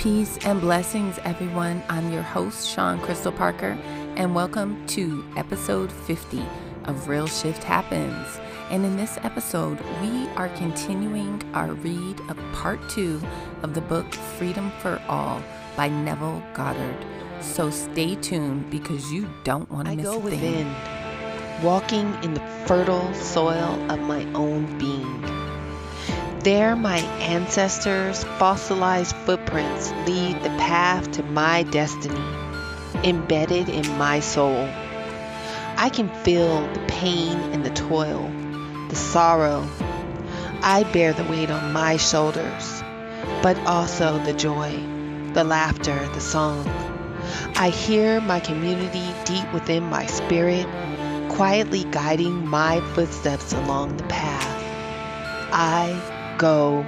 Peace and blessings, everyone. I'm your host, Sean Crystal Parker, and welcome to episode 50 of Real Shift Happens. And in this episode, we are continuing our read of part two of the book Freedom for All by Neville Goddard. So stay tuned because you don't want to miss go a thing. within, walking in the fertile soil of my own being. There, my ancestors' fossilized footprints lead the path to my destiny, embedded in my soul. I can feel the pain and the toil, the sorrow. I bear the weight on my shoulders, but also the joy, the laughter, the song. I hear my community deep within my spirit, quietly guiding my footsteps along the path. I go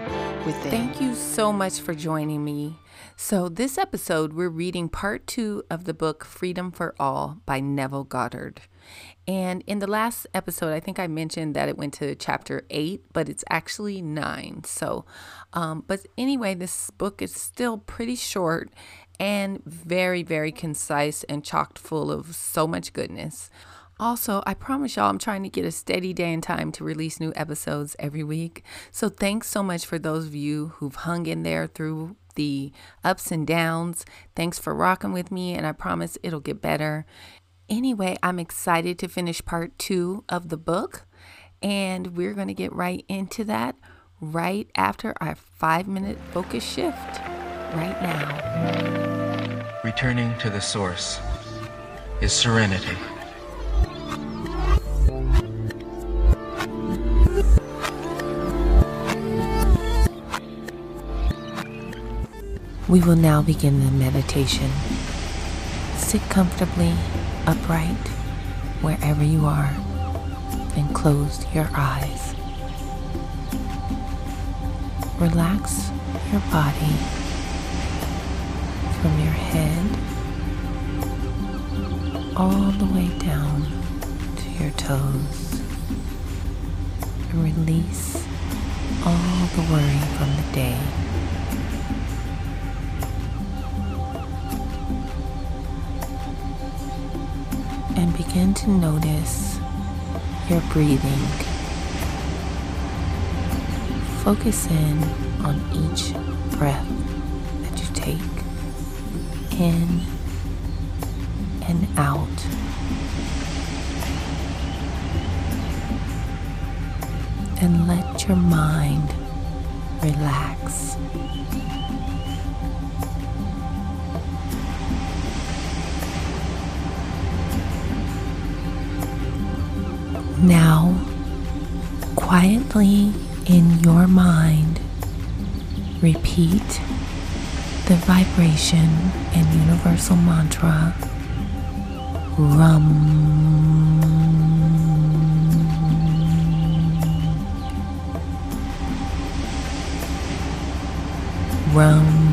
within. Thank you so much for joining me. So, this episode, we're reading part two of the book Freedom for All by Neville Goddard. And in the last episode, I think I mentioned that it went to chapter eight, but it's actually nine. So, um, but anyway, this book is still pretty short and very, very concise and chocked full of so much goodness. Also, I promise y'all I'm trying to get a steady day and time to release new episodes every week. So thanks so much for those of you who've hung in there through the ups and downs. Thanks for rocking with me, and I promise it'll get better. Anyway, I'm excited to finish part two of the book, and we're going to get right into that right after our five minute focus shift right now. Returning to the source is serenity. We will now begin the meditation. Sit comfortably, upright, wherever you are, and close your eyes. Relax your body from your head all the way down to your toes release all the worry from the day. Begin to notice your breathing. Focus in on each breath that you take in and out. And let your mind relax. Now, quietly in your mind, repeat the vibration and universal mantra Rum. Rum.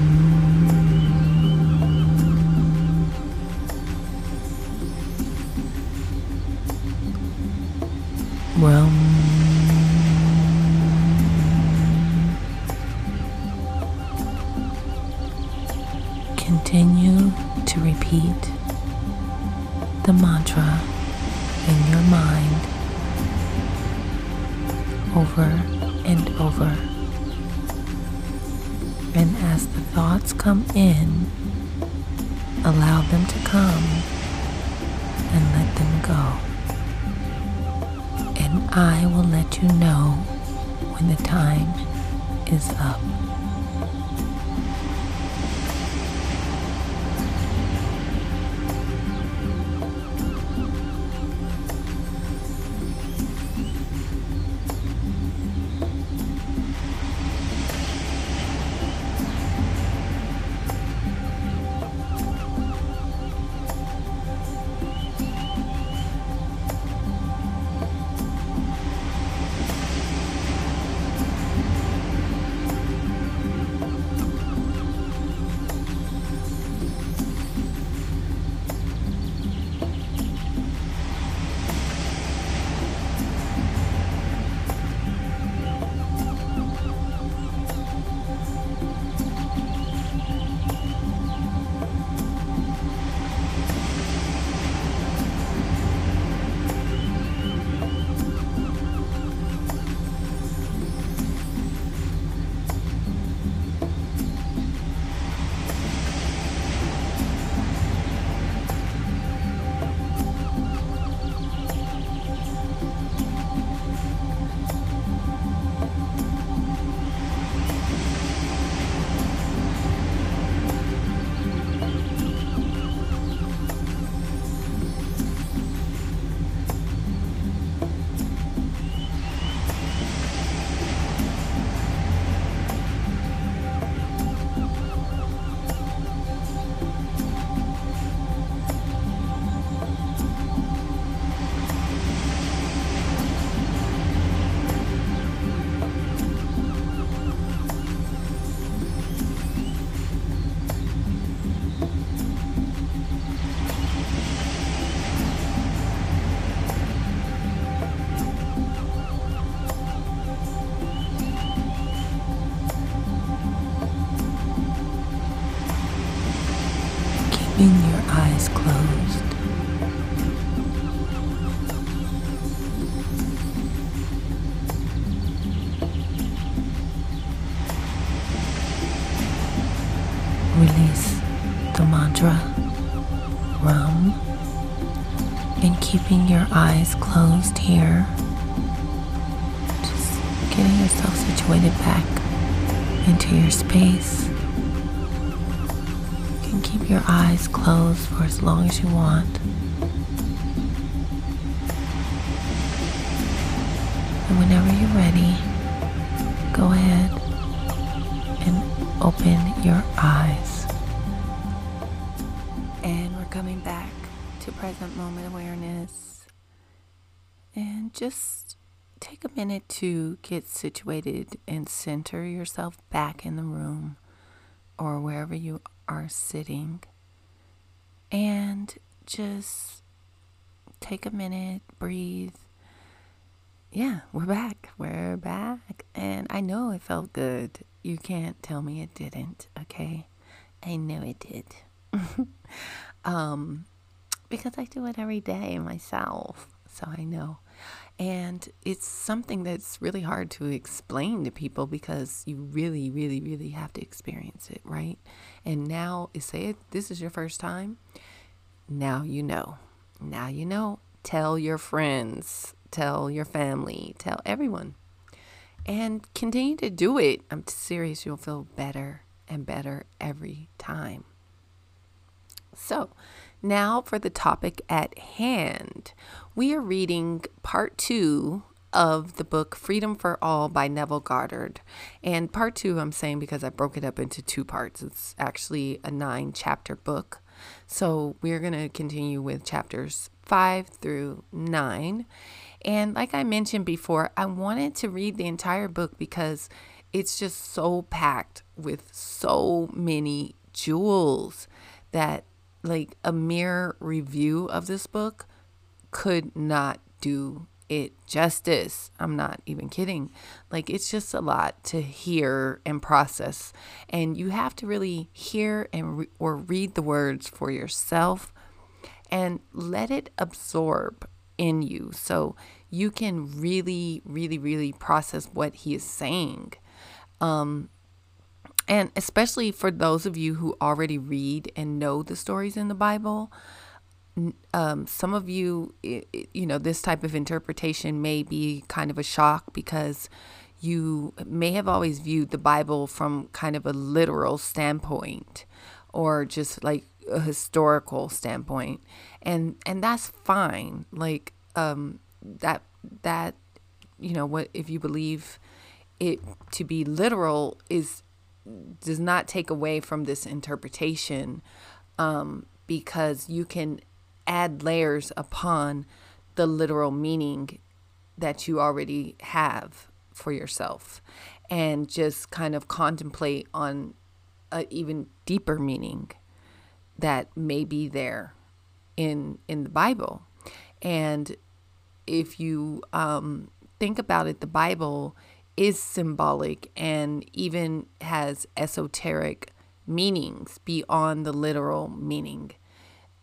Eyes closed. Release the mantra Rum and keeping your eyes closed here. Just getting yourself situated back into your space. Eyes closed for as long as you want. And whenever you're ready, go ahead and open your eyes. And we're coming back to present moment awareness. And just take a minute to get situated and center yourself back in the room or wherever you are sitting. And just take a minute, breathe. Yeah, we're back. We're back. And I know it felt good. You can't tell me it didn't, okay? I know it did. um, because I do it every day myself, so I know. And it's something that's really hard to explain to people because you really, really, really have to experience it, right? And now, say it, this is your first time. Now you know. Now you know. Tell your friends, tell your family, tell everyone. And continue to do it. I'm serious, you'll feel better and better every time. So, now for the topic at hand. We are reading part two of the book Freedom for All by Neville Goddard. And part two, I'm saying because I broke it up into two parts. It's actually a nine chapter book. So we're going to continue with chapters five through nine. And like I mentioned before, I wanted to read the entire book because it's just so packed with so many jewels that like a mere review of this book could not do it justice. I'm not even kidding. Like, it's just a lot to hear and process. And you have to really hear and re- or read the words for yourself and let it absorb in you so you can really, really, really process what he is saying. Um, and especially for those of you who already read and know the stories in the Bible, um, some of you, you know, this type of interpretation may be kind of a shock because you may have always viewed the Bible from kind of a literal standpoint or just like a historical standpoint. And and that's fine. Like um that that you know what if you believe it to be literal is does not take away from this interpretation um, because you can add layers upon the literal meaning that you already have for yourself and just kind of contemplate on an even deeper meaning that may be there in in the Bible. And if you um, think about it, the Bible is symbolic and even has esoteric meanings beyond the literal meaning.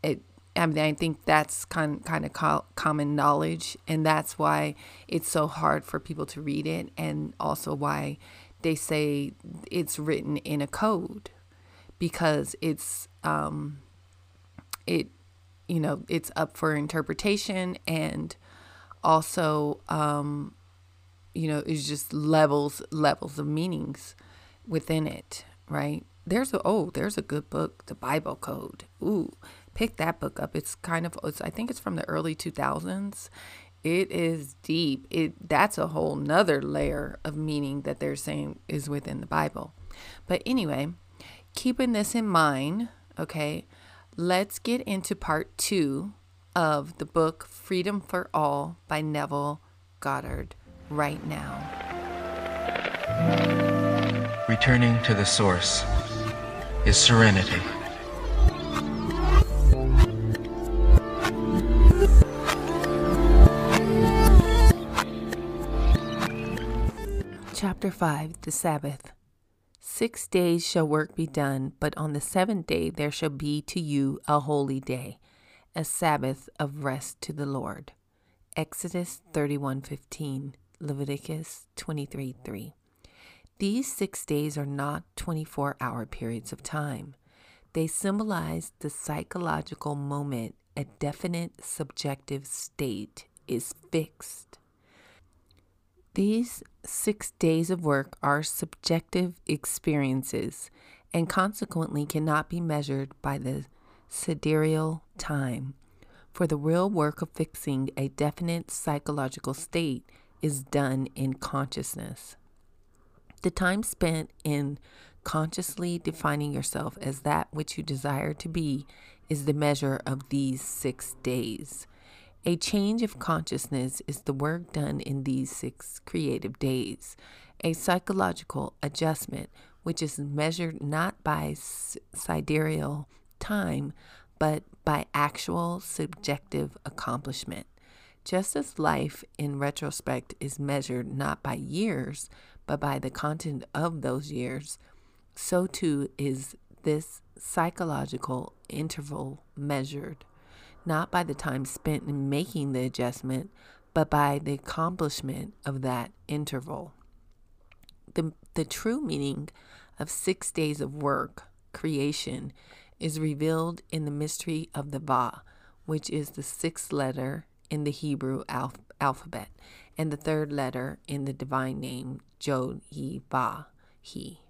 It, I mean, I think that's kind kind of co- common knowledge, and that's why it's so hard for people to read it, and also why they say it's written in a code because it's um, it you know it's up for interpretation and also um, you know, is just levels, levels of meanings within it, right? There's a, oh, there's a good book, The Bible Code. Ooh, pick that book up. It's kind of, it's, I think it's from the early 2000s. It is deep. It that's a whole nother layer of meaning that they're saying is within the Bible. But anyway, keeping this in mind, okay, let's get into part two of the book Freedom for All by Neville Goddard right now. Returning to the source is serenity. Chapter 5 The Sabbath Six days shall work be done, but on the seventh day there shall be to you a holy day, a Sabbath of rest to the Lord. Exodus 31:15, Leviticus 23:3. These 6 days are not 24-hour periods of time. They symbolize the psychological moment a definite subjective state is fixed. These six days of work are subjective experiences and consequently cannot be measured by the sidereal time. For the real work of fixing a definite psychological state is done in consciousness. The time spent in consciously defining yourself as that which you desire to be is the measure of these six days. A change of consciousness is the work done in these six creative days. A psychological adjustment, which is measured not by sidereal time, but by actual subjective accomplishment. Just as life in retrospect is measured not by years, but by the content of those years, so too is this psychological interval measured not by the time spent in making the adjustment, but by the accomplishment of that interval. The, the true meaning of six days of work, creation, is revealed in the mystery of the Va, which is the sixth letter in the Hebrew alph- alphabet and the third letter in the divine name Jod Va He.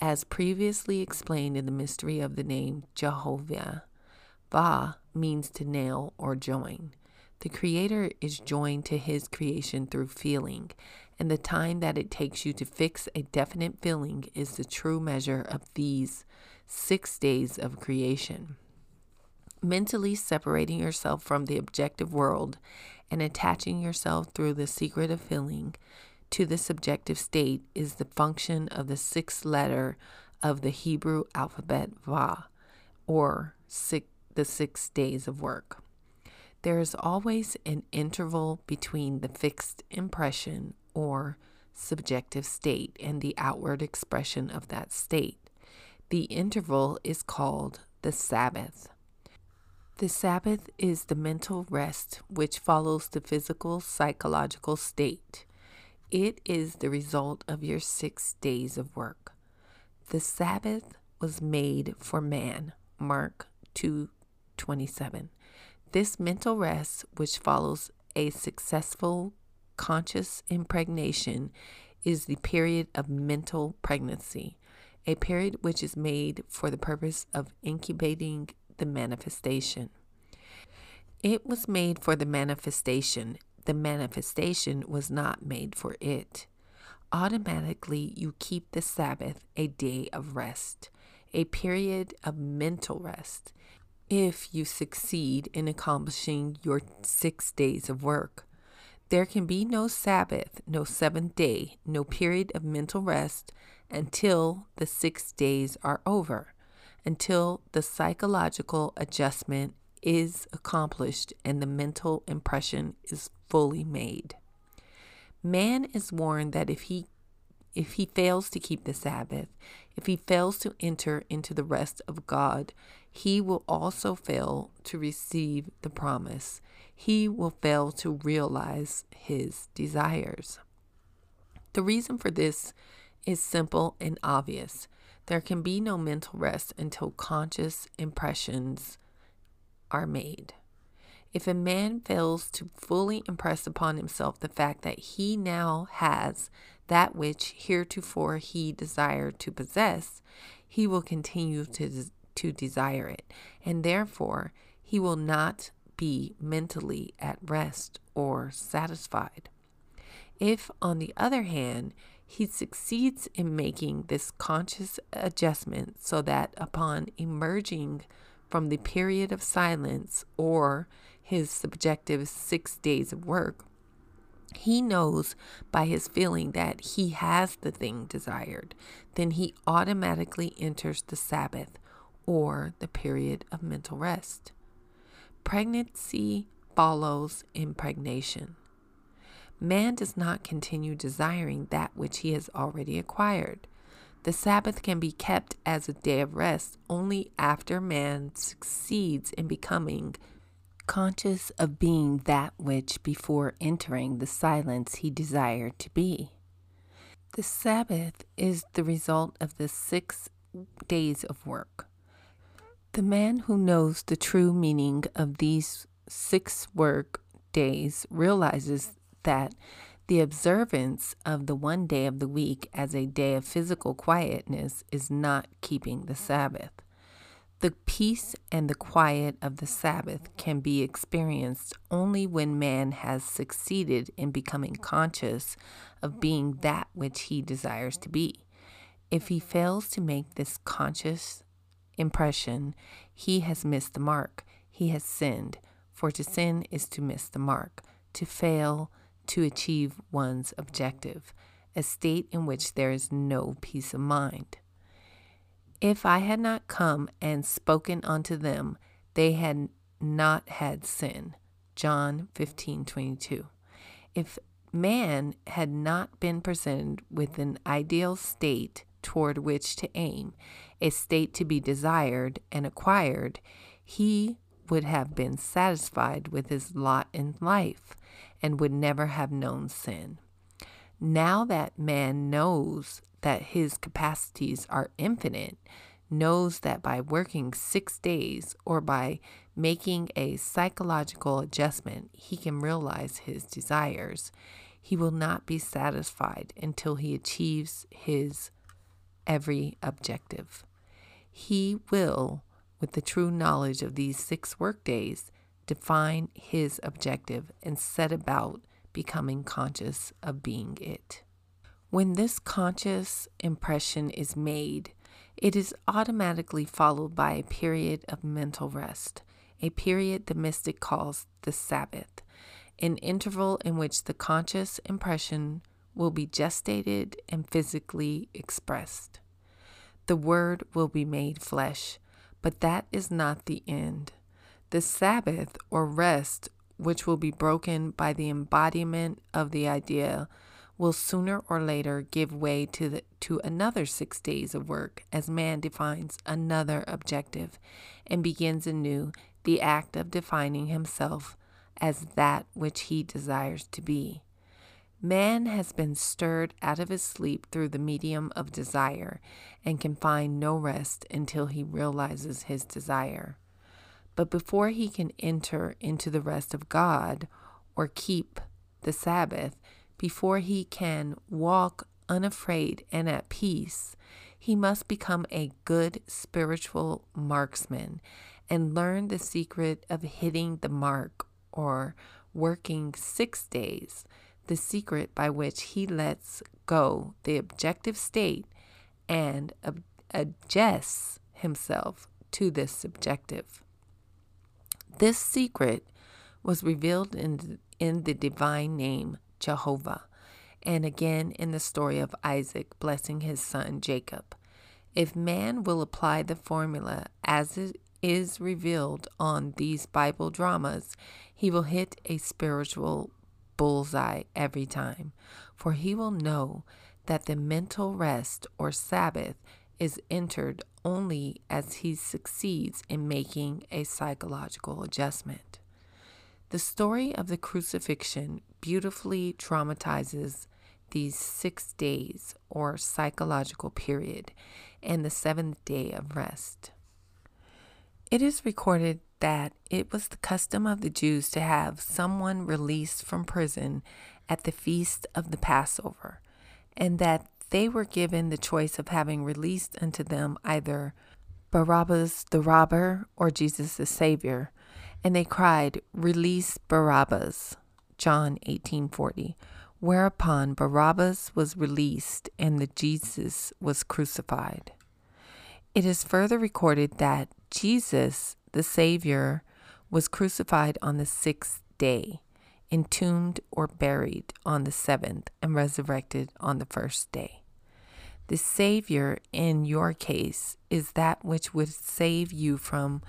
As previously explained in the mystery of the name Jehovah, Va means to nail or join. The Creator is joined to His creation through feeling, and the time that it takes you to fix a definite feeling is the true measure of these six days of creation. Mentally separating yourself from the objective world and attaching yourself through the secret of feeling to the subjective state is the function of the sixth letter of the Hebrew alphabet Va, or six the six days of work. There is always an interval between the fixed impression or subjective state and the outward expression of that state. The interval is called the Sabbath. The Sabbath is the mental rest which follows the physical psychological state. It is the result of your six days of work. The Sabbath was made for man. Mark 2 27. This mental rest, which follows a successful conscious impregnation, is the period of mental pregnancy, a period which is made for the purpose of incubating the manifestation. It was made for the manifestation. The manifestation was not made for it. Automatically, you keep the Sabbath a day of rest, a period of mental rest if you succeed in accomplishing your six days of work. There can be no Sabbath, no seventh day, no period of mental rest until the six days are over, until the psychological adjustment is accomplished and the mental impression is fully made. Man is warned that if he if he fails to keep the Sabbath, if he fails to enter into the rest of God, he will also fail to receive the promise. He will fail to realize his desires. The reason for this is simple and obvious. There can be no mental rest until conscious impressions are made. If a man fails to fully impress upon himself the fact that he now has that which heretofore he desired to possess, he will continue to, to desire it, and therefore he will not be mentally at rest or satisfied. If, on the other hand, he succeeds in making this conscious adjustment so that upon emerging from the period of silence or his subjective six days of work, he knows by his feeling that he has the thing desired, then he automatically enters the Sabbath or the period of mental rest. Pregnancy follows impregnation. Man does not continue desiring that which he has already acquired. The Sabbath can be kept as a day of rest only after man succeeds in becoming conscious of being that which before entering the silence he desired to be. The Sabbath is the result of the six days of work. The man who knows the true meaning of these six work days realizes that the observance of the one day of the week as a day of physical quietness is not keeping the Sabbath. The peace and the quiet of the Sabbath can be experienced only when man has succeeded in becoming conscious of being that which he desires to be. If he fails to make this conscious impression, he has missed the mark. He has sinned, for to sin is to miss the mark, to fail to achieve one's objective, a state in which there is no peace of mind. If I had not come and spoken unto them, they had not had sin. John 15:22. If man had not been presented with an ideal state toward which to aim, a state to be desired and acquired, he would have been satisfied with his lot in life and would never have known sin. Now that man knows that his capacities are infinite, knows that by working six days or by making a psychological adjustment, he can realize his desires, he will not be satisfied until he achieves his every objective. He will, with the true knowledge of these six workdays, define his objective and set about becoming conscious of being it. When this conscious impression is made, it is automatically followed by a period of mental rest, a period the mystic calls the Sabbath, an interval in which the conscious impression will be gestated and physically expressed. The Word will be made flesh, but that is not the end. The Sabbath or rest, which will be broken by the embodiment of the idea, will sooner or later give way to the, to another 6 days of work as man defines another objective and begins anew the act of defining himself as that which he desires to be. Man has been stirred out of his sleep through the medium of desire and can find no rest until he realizes his desire. But before he can enter into the rest of God or keep the Sabbath, before he can walk unafraid and at peace, he must become a good spiritual marksman and learn the secret of hitting the mark or working six days, the secret by which he lets go the objective state and adjusts himself to this subjective. This secret was revealed in, in the divine name Jehovah, and again in the story of Isaac blessing his son Jacob. If man will apply the formula as it is revealed on these Bible dramas, he will hit a spiritual bullseye every time, for he will know that the mental rest or Sabbath is entered only as he succeeds in making a psychological adjustment. The story of the crucifixion beautifully dramatizes these six days or psychological period and the seventh day of rest. It is recorded that it was the custom of the Jews to have someone released from prison at the feast of the Passover, and that they were given the choice of having released unto them either Barabbas the robber or Jesus the Savior, and they cried, Release Barabbas. John 18:40. Whereupon Barabbas was released and the Jesus was crucified. It is further recorded that Jesus, the Savior, was crucified on the sixth day entombed or buried on the seventh, and resurrected on the first day. The Savior, in your case, is that which would save you from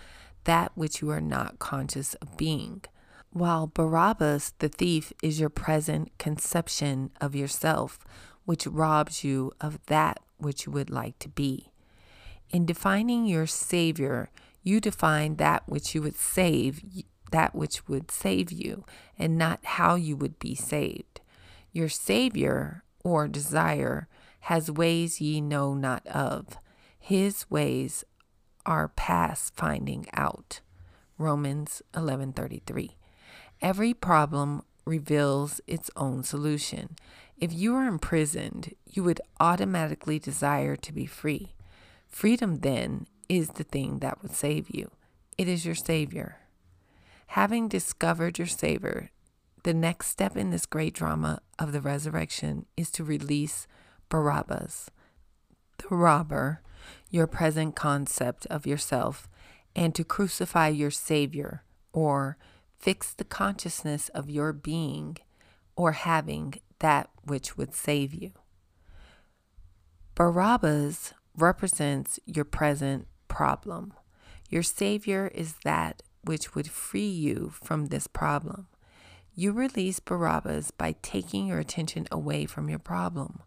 that which you are not conscious of being, while Barabbas, the thief, is your present conception of yourself, which robs you of that which you would like to be. In defining your Savior, you define that which you would save, that which would save you, and not how you would be saved. Your Savior or desire has ways ye know not of. His ways are past finding out. Romans 11:33. Every problem reveals its own solution. If you are imprisoned, you would automatically desire to be free. Freedom, then, is the thing that would save you. It is your Savior. Having discovered your Savior, the next step in this great drama of the resurrection is to release Barabbas, the robber, your present concept of yourself, and to crucify your Savior, or fix the consciousness of your being or having that which would save you. Barabbas represents your present problem. Your Savior is that which would free you from this problem. You release Barabbas by taking your attention away from your problem,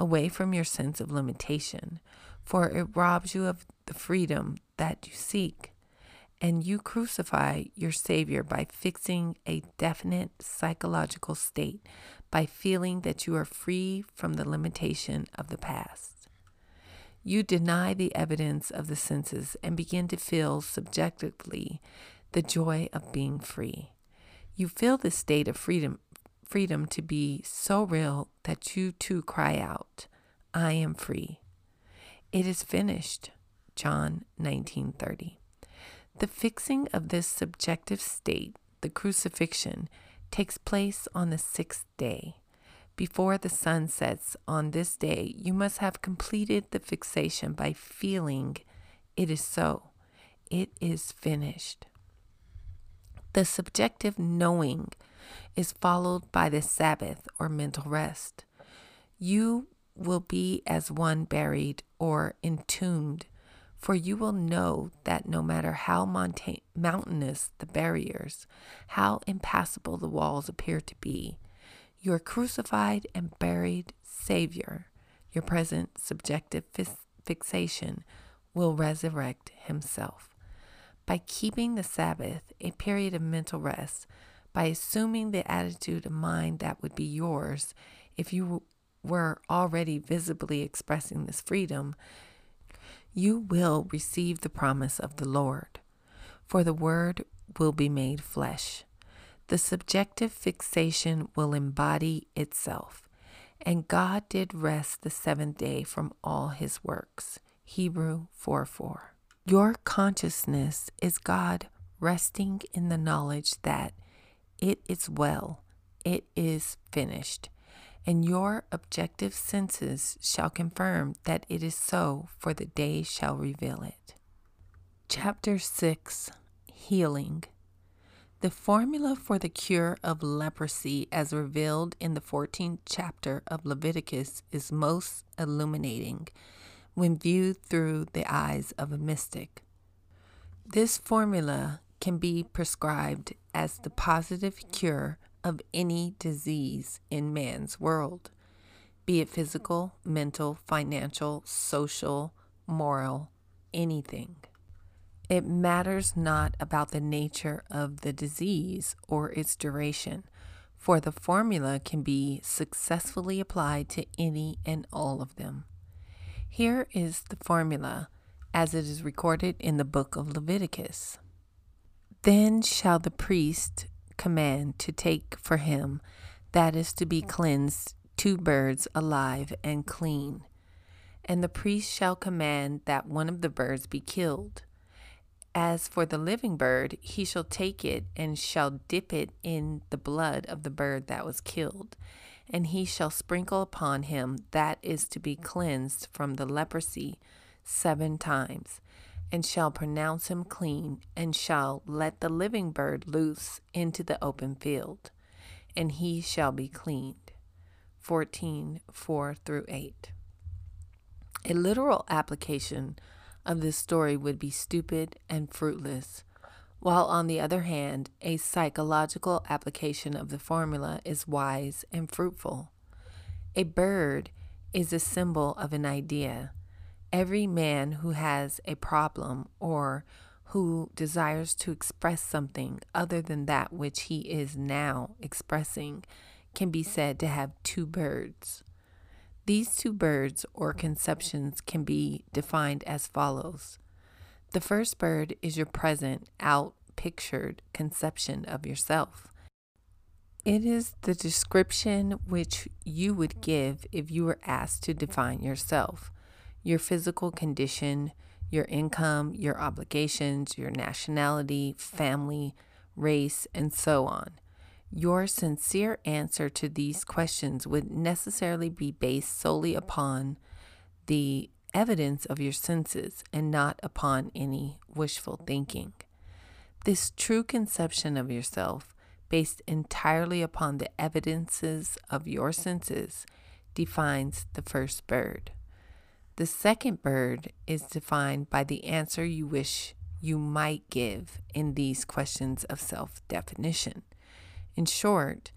away from your sense of limitation, for it robs you of the freedom that you seek. And you crucify your Savior by fixing a definite psychological state, by feeling that you are free from the limitation of the past. You deny the evidence of the senses and begin to feel subjectively the joy of being free. You feel this state of freedom freedom to be so real that you too cry out, I am free. It is finished. John 19:30. The fixing of this subjective state, the crucifixion, takes place on the 6th day. Before the sun sets on this day, you must have completed the fixation by feeling it is so. It is finished. The subjective knowing is followed by the Sabbath or mental rest. You will be as one buried or entombed, for you will know that no matter how monta- mountainous the barriers, how impassable the walls appear to be, your crucified and buried Savior, your present subjective fixation, will resurrect himself. By keeping the Sabbath a period of mental rest, by assuming the attitude of mind that would be yours if you were already visibly expressing this freedom, you will receive the promise of the Lord. For the Word will be made flesh the subjective fixation will embody itself. And God did rest the seventh day from all his works. Hebrew 4 4. Your consciousness is God resting in the knowledge that it is well, it is finished, and your objective senses shall confirm that it is so, for the day shall reveal it. Chapter 6 Healing the formula for the cure of leprosy, as revealed in the 14th chapter of Leviticus, is most illuminating when viewed through the eyes of a mystic. This formula can be prescribed as the positive cure of any disease in man's world, be it physical, mental, financial, social, moral, anything. It matters not about the nature of the disease or its duration, for the formula can be successfully applied to any and all of them. Here is the formula as it is recorded in the book of Leviticus. Then shall the priest command to take for him that is to be cleansed two birds alive and clean. And the priest shall command that one of the birds be killed. As for the living bird, he shall take it and shall dip it in the blood of the bird that was killed, and he shall sprinkle upon him that is to be cleansed from the leprosy seven times, and shall pronounce him clean, and shall let the living bird loose into the open field, and he shall be cleaned. 14 4 through 8. A literal application of this story would be stupid and fruitless, while on the other hand, a psychological application of the formula is wise and fruitful. A bird is a symbol of an idea. Every man who has a problem or who desires to express something other than that which he is now expressing can be said to have two birds. These two birds or conceptions can be defined as follows. The first bird is your present, out pictured conception of yourself. It is the description which you would give if you were asked to define yourself, your physical condition, your income, your obligations, your nationality, family, race, and so on. Your sincere answer to these questions would necessarily be based solely upon the evidence of your senses and not upon any wishful thinking. This true conception of yourself based entirely upon the evidences of your senses, defines the first bird. The second bird is defined by the answer you wish you might give in these questions of self definition. In short,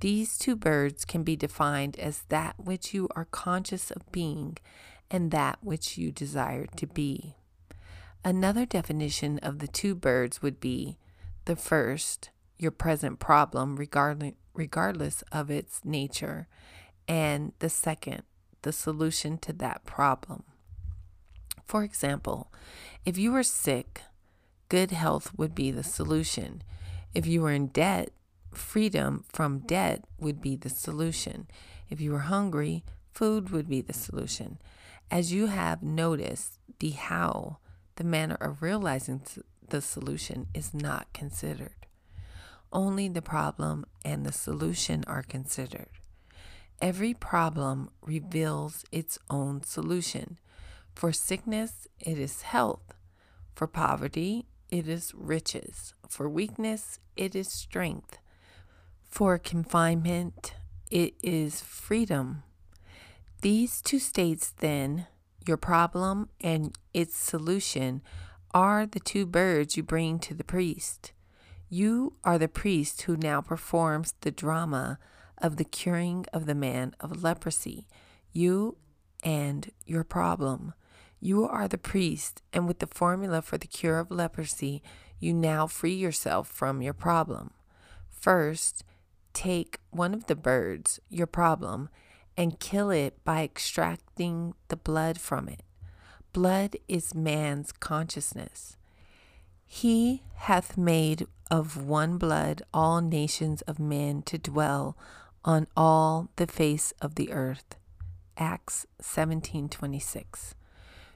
these two birds can be defined as that which you are conscious of being and that which you desire to be. Another definition of the two birds would be the first, your present problem, regardless, regardless of its nature, and the second, the solution to that problem. For example, if you were sick, good health would be the solution. If you were in debt, freedom from debt would be the solution. If you were hungry, food would be the solution. As you have noticed, the how, the manner of realizing the solution, is not considered. Only the problem and the solution are considered. Every problem reveals its own solution. For sickness, it is health. For poverty, it is riches. For weakness, it is strength. For confinement, it is freedom. These two states, then, your problem and its solution, are the two birds you bring to the priest. You are the priest who now performs the drama of the curing of the man of leprosy. You and your problem. You are the priest, and with the formula for the cure of leprosy, you now free yourself from your problem. First, take one of the birds, your problem, and kill it by extracting the blood from it. Blood is man's consciousness. He hath made of one blood all nations of men to dwell on all the face of the earth. Acts 17:26.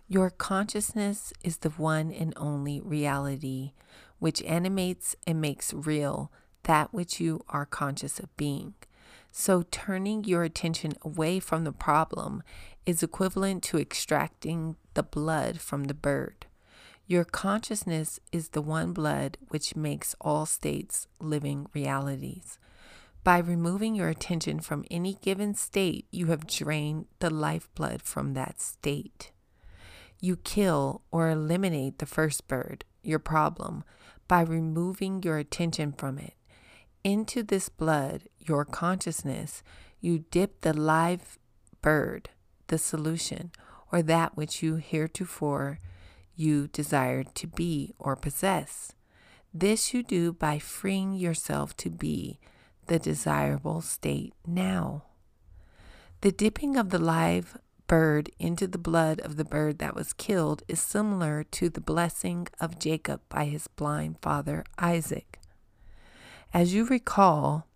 Your consciousness is the one and only reality which animates and makes real that which you are conscious of being. So turning your attention away from the problem is equivalent to extracting the blood from the bird. Your consciousness is the one blood which makes all states living realities. By removing your attention from any given state, you have drained the lifeblood from that state. You kill or eliminate the first bird, your problem, by removing your attention from it. Into this blood, your consciousness, you dip the live bird, the solution, or that which you heretofore you desired to be or possess. This you do by freeing yourself to be the desirable state now. The dipping of the live bird into the blood of the bird that was killed is similar to the blessing of Jacob by his blind father Isaac. As you recall,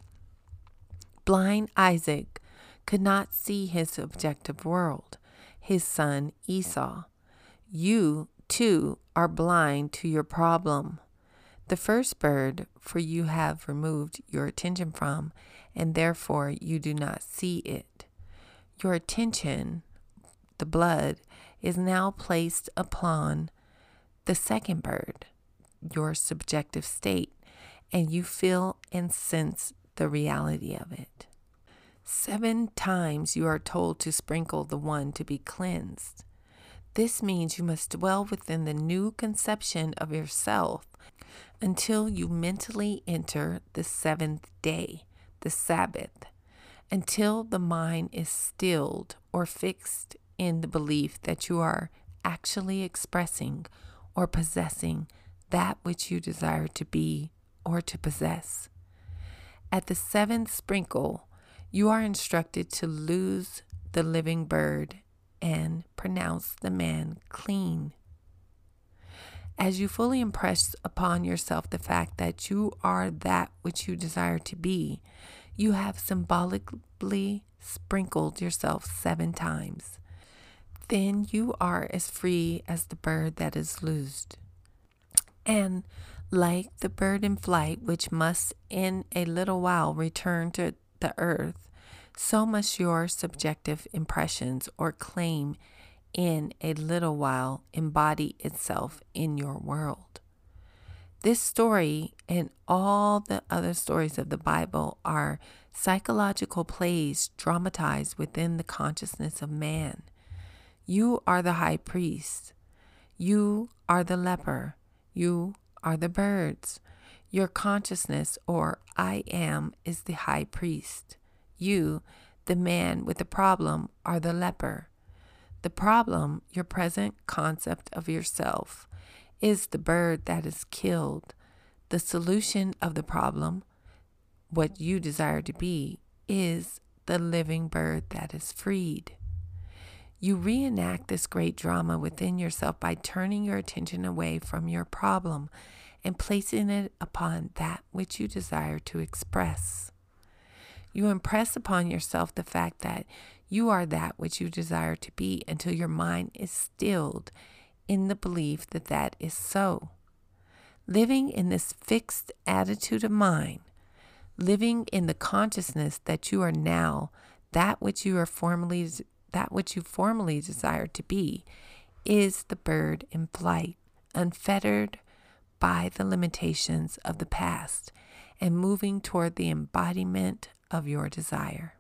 blind Isaac could not see his objective world, his son Esau. You too, are blind to your problem. The first bird, for you have removed your attention from, and therefore you do not see it. Your attention, the blood, is now placed upon the second bird, your subjective state, and you feel and sense the reality of it. Seven times you are told to sprinkle the one to be cleansed. This means you must dwell within the new conception of yourself until you mentally enter the seventh day, the Sabbath, until the mind is stilled or fixed in the belief that you are actually expressing or possessing that which you desire to be or to possess. At the seventh sprinkle, you are instructed to lose the living bird and pronounce the man clean. As you fully impress upon yourself the fact that you are that which you desire to be, you have symbolically sprinkled yourself seven times. Then you are as free as the bird that is loosed. And like the bird in flight, which must in a little while return to the earth, so must your subjective impressions or claim in a little while embody itself in your world. This story and all the other stories of the Bible are psychological plays dramatized within the consciousness of man. You are the high priest. You are the leper. You are the birds. Your consciousness, or I am, is the high priest. You, the man with the problem, are the leper. The problem, your present concept of yourself, is the bird that is killed. The solution of the problem, what you desire to be, is the living bird that is freed. You reenact this great drama within yourself by turning your attention away from your problem and placing it upon that which you desire to express. You impress upon yourself the fact that you are that which you desire to be until your mind is stilled in the belief that that is so. Living in this fixed attitude of mind, living in the consciousness that you are now that which you are formerly that which you formerly desired to be is the bird in flight, unfettered by the limitations of the past and moving toward the embodiment of your desire.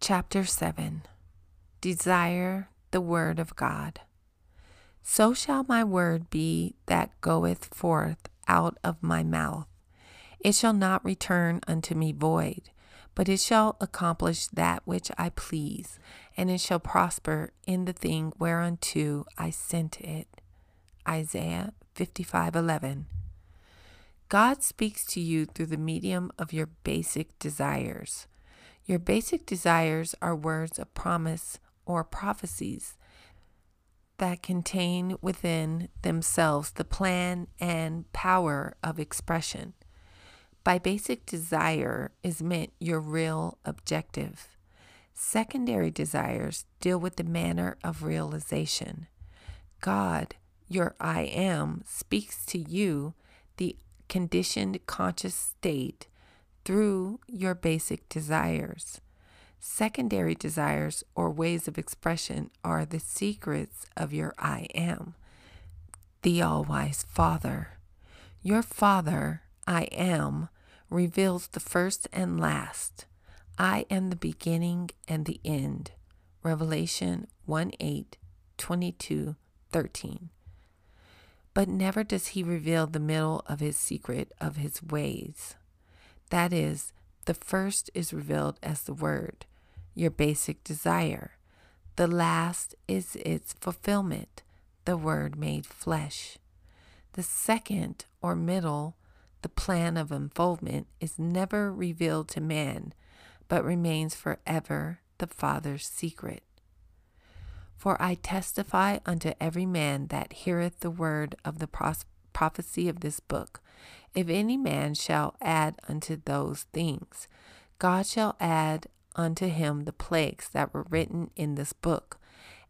Chapter 7 Desire the Word of God. So shall my word be that goeth forth out of my mouth. It shall not return unto me void but it shall accomplish that which I please, and it shall prosper in the thing whereunto I sent it. Isaiah 55:11. God speaks to you through the medium of your basic desires. Your basic desires are words of promise or prophecies that contain within themselves the plan and power of expression. By basic desire is meant your real objective. Secondary desires deal with the manner of realization. God, your I am, speaks to you the conditioned conscious state through your basic desires. Secondary desires or ways of expression are the secrets of your I am, the all wise Father. Your Father, I am, reveals the first and last. I am the beginning and the end. Revelation 1 8, 22, 13. But never does he reveal the middle of his secret of his ways. That is, the first is revealed as the Word, your basic desire. The last is its fulfillment, the Word made flesh. The second or middle the plan of unfoldment is never revealed to man, but remains forever the Father's secret. For I testify unto every man that heareth the word of the prophecy of this book. If any man shall add unto those things, God shall add unto him the plagues that were written in this book.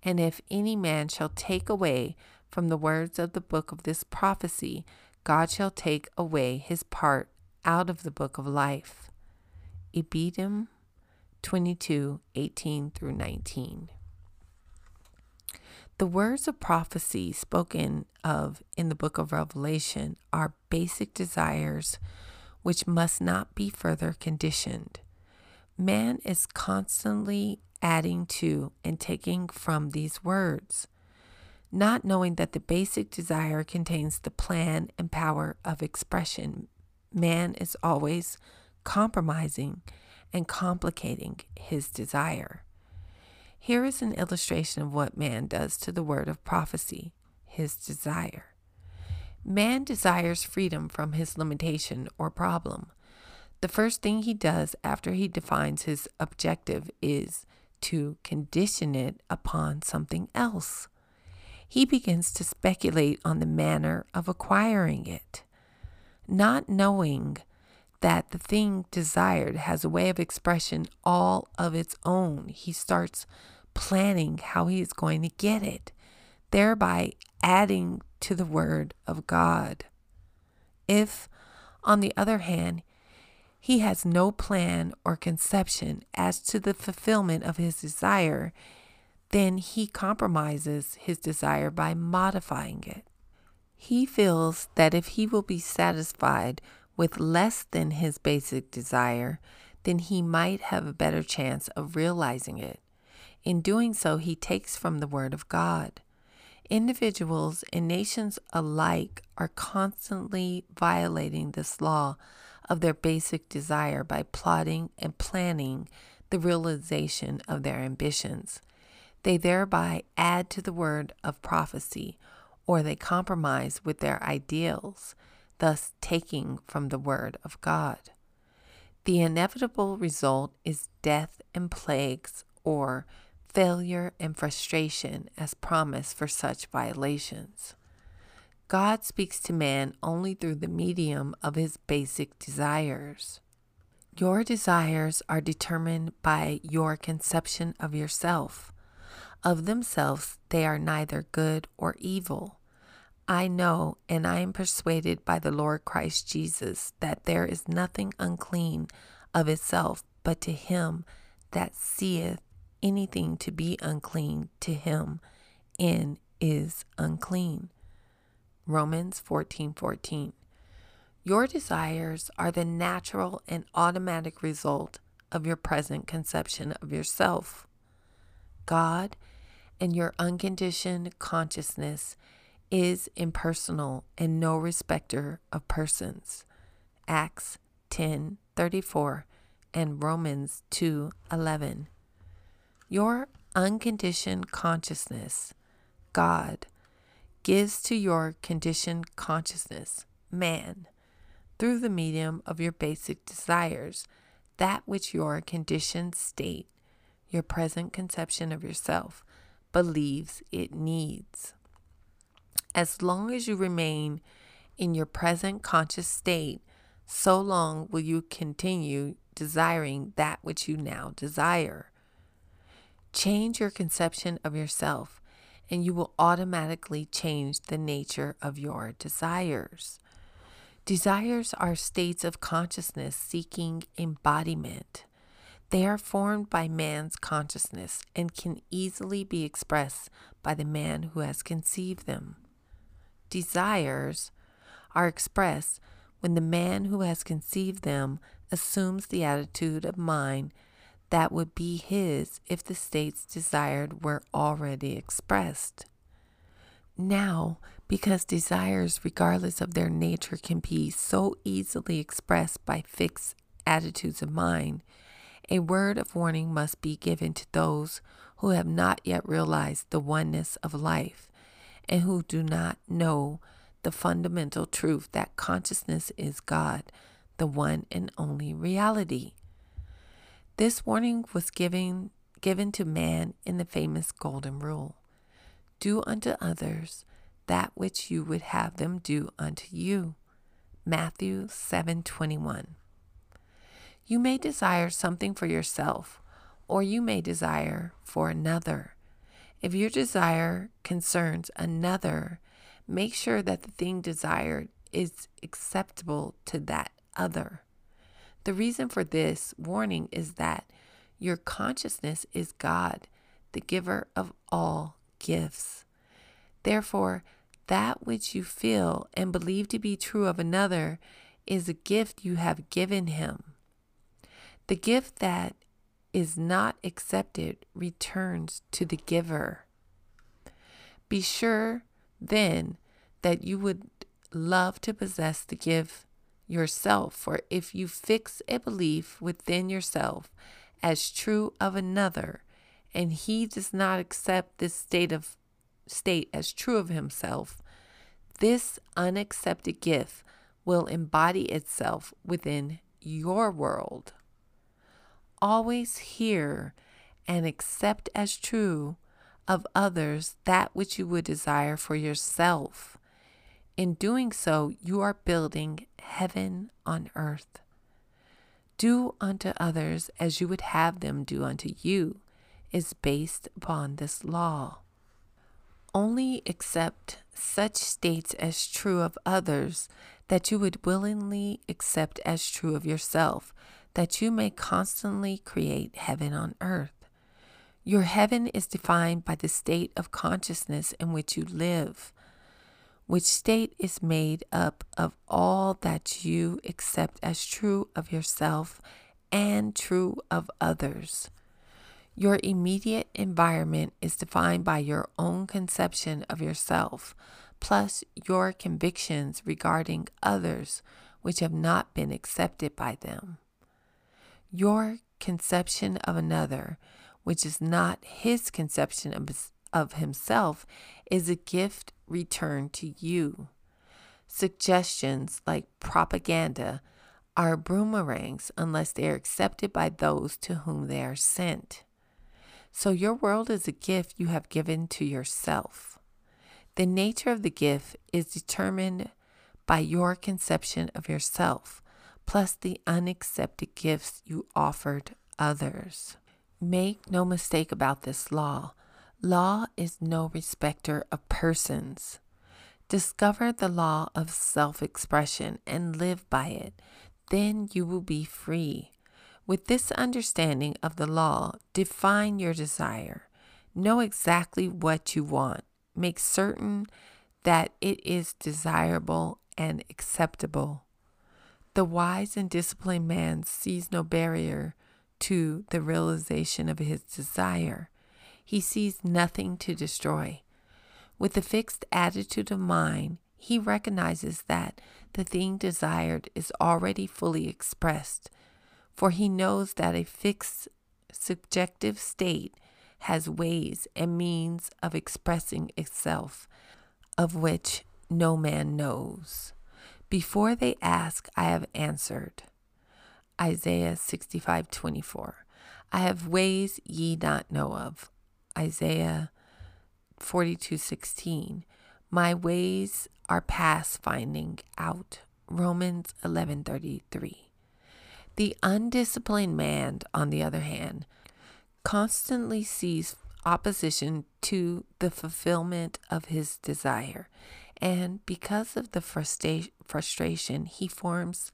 And if any man shall take away from the words of the book of this prophecy, God shall take away his part out of the book of life. Ebedum 22 18 through 19. The words of prophecy spoken of in the book of Revelation are basic desires which must not be further conditioned. Man is constantly adding to and taking from these words not knowing that the basic desire contains the plan and power of expression. Man is always compromising and complicating his desire. Here is an illustration of what man does to the word of prophecy his desire. Man desires freedom from his limitation or problem. The first thing he does after he defines his objective is to condition it upon something else. He begins to speculate on the manner of acquiring it, not knowing that the thing desired has a way of expression all of its own. He starts planning how he is going to get it, thereby adding to the Word of God. If, on the other hand, he has no plan or conception as to the fulfillment of his desire, then he compromises his desire by modifying it. He feels that if he will be satisfied with less than his basic desire, then he might have a better chance of realizing it. In doing so, he takes from the Word of God. Individuals and nations alike are constantly violating this law of their basic desire by plotting and planning the realization of their ambitions. They thereby add to the word of prophecy, or they compromise with their ideals, thus taking from the word of God. The inevitable result is death and plagues, or failure and frustration as promise for such violations. God speaks to man only through the medium of his basic desires. Your desires are determined by your conception of yourself. Of themselves, they are neither good or evil. I know and I am persuaded by the Lord Christ Jesus that there is nothing unclean of itself, but to him that seeth anything to be unclean to him and is unclean. Romans 14 14. Your desires are the natural and automatic result of your present conception of yourself. God and your unconditioned consciousness is impersonal and no respecter of persons. Acts 10:34 and Romans 2:11. Your unconditioned consciousness, God, gives to your conditioned consciousness, man, through the medium of your basic desires, that which your conditioned state, your present conception of yourself, believes it needs. As long as you remain in your present conscious state, so long will you continue desiring that which you now desire. Change your conception of yourself, and you will automatically change the nature of your desires. Desires are states of consciousness seeking embodiment. They are formed by man's consciousness and can easily be expressed by the man who has conceived them. Desires are expressed when the man who has conceived them assumes the attitude of mind that would be his if the states desired were already expressed. Now, because desires, regardless of their nature, can be so easily expressed by fixed attitudes of mind, a word of warning must be given to those who have not yet realized the oneness of life and who do not know the fundamental truth that consciousness is God, the one and only reality. This warning was given, given to man in the famous Golden Rule Do unto others that which you would have them do unto you. Matthew 7:21. You may desire something for yourself, or you may desire for another. If your desire concerns another, make sure that the thing desired is acceptable to that other. The reason for this warning is that your consciousness is God, the giver of all gifts. Therefore, that which you feel and believe to be true of another is a gift you have given him. The gift that is not accepted returns to the giver. Be sure then that you would love to possess the gift yourself. For if you fix a belief within yourself as true of another, and he does not accept this state of state as true of himself, this unaccepted gift will embody itself within your world. Always hear and accept as true of others that which you would desire for yourself. In doing so, you are building heaven on earth. Do unto others as you would have them do unto you is based upon this law. Only accept such states as true of others that you would willingly accept as true of yourself, that you may constantly create heaven on earth. Your heaven is defined by the state of consciousness in which you live, which state is made up of all that you accept as true of yourself and true of others. Your immediate environment is defined by your own conception of yourself, plus your convictions regarding others which have not been accepted by them. Your conception of another, which is not his conception of, of himself, is a gift returned to you. Suggestions like propaganda are boomerangs unless they are accepted by those to whom they are sent. So your world is a gift you have given to yourself. The nature of the gift is determined by your conception of yourself, plus the unaccepted gifts you offered others. Make no mistake about this law. Law is no respecter of persons. Discover the law of self expression and live by it. Then you will be free. With this understanding of the law, define your desire. Know exactly what you want. Make certain that it is desirable and acceptable. The wise and disciplined man sees no barrier to the realization of his desire. He sees nothing to destroy. With a fixed attitude of mind, he recognizes that the thing desired is already fully expressed for he knows that a fixed subjective state has ways and means of expressing itself, of which no man knows. Before they ask, I have answered. Isaiah 65 24. I have ways ye not know of. Isaiah 42:16. My ways are past finding out. Romans 11:33. The undisciplined man, on the other hand, constantly sees opposition to the fulfillment of his desire. And because of the frustra- frustration, he forms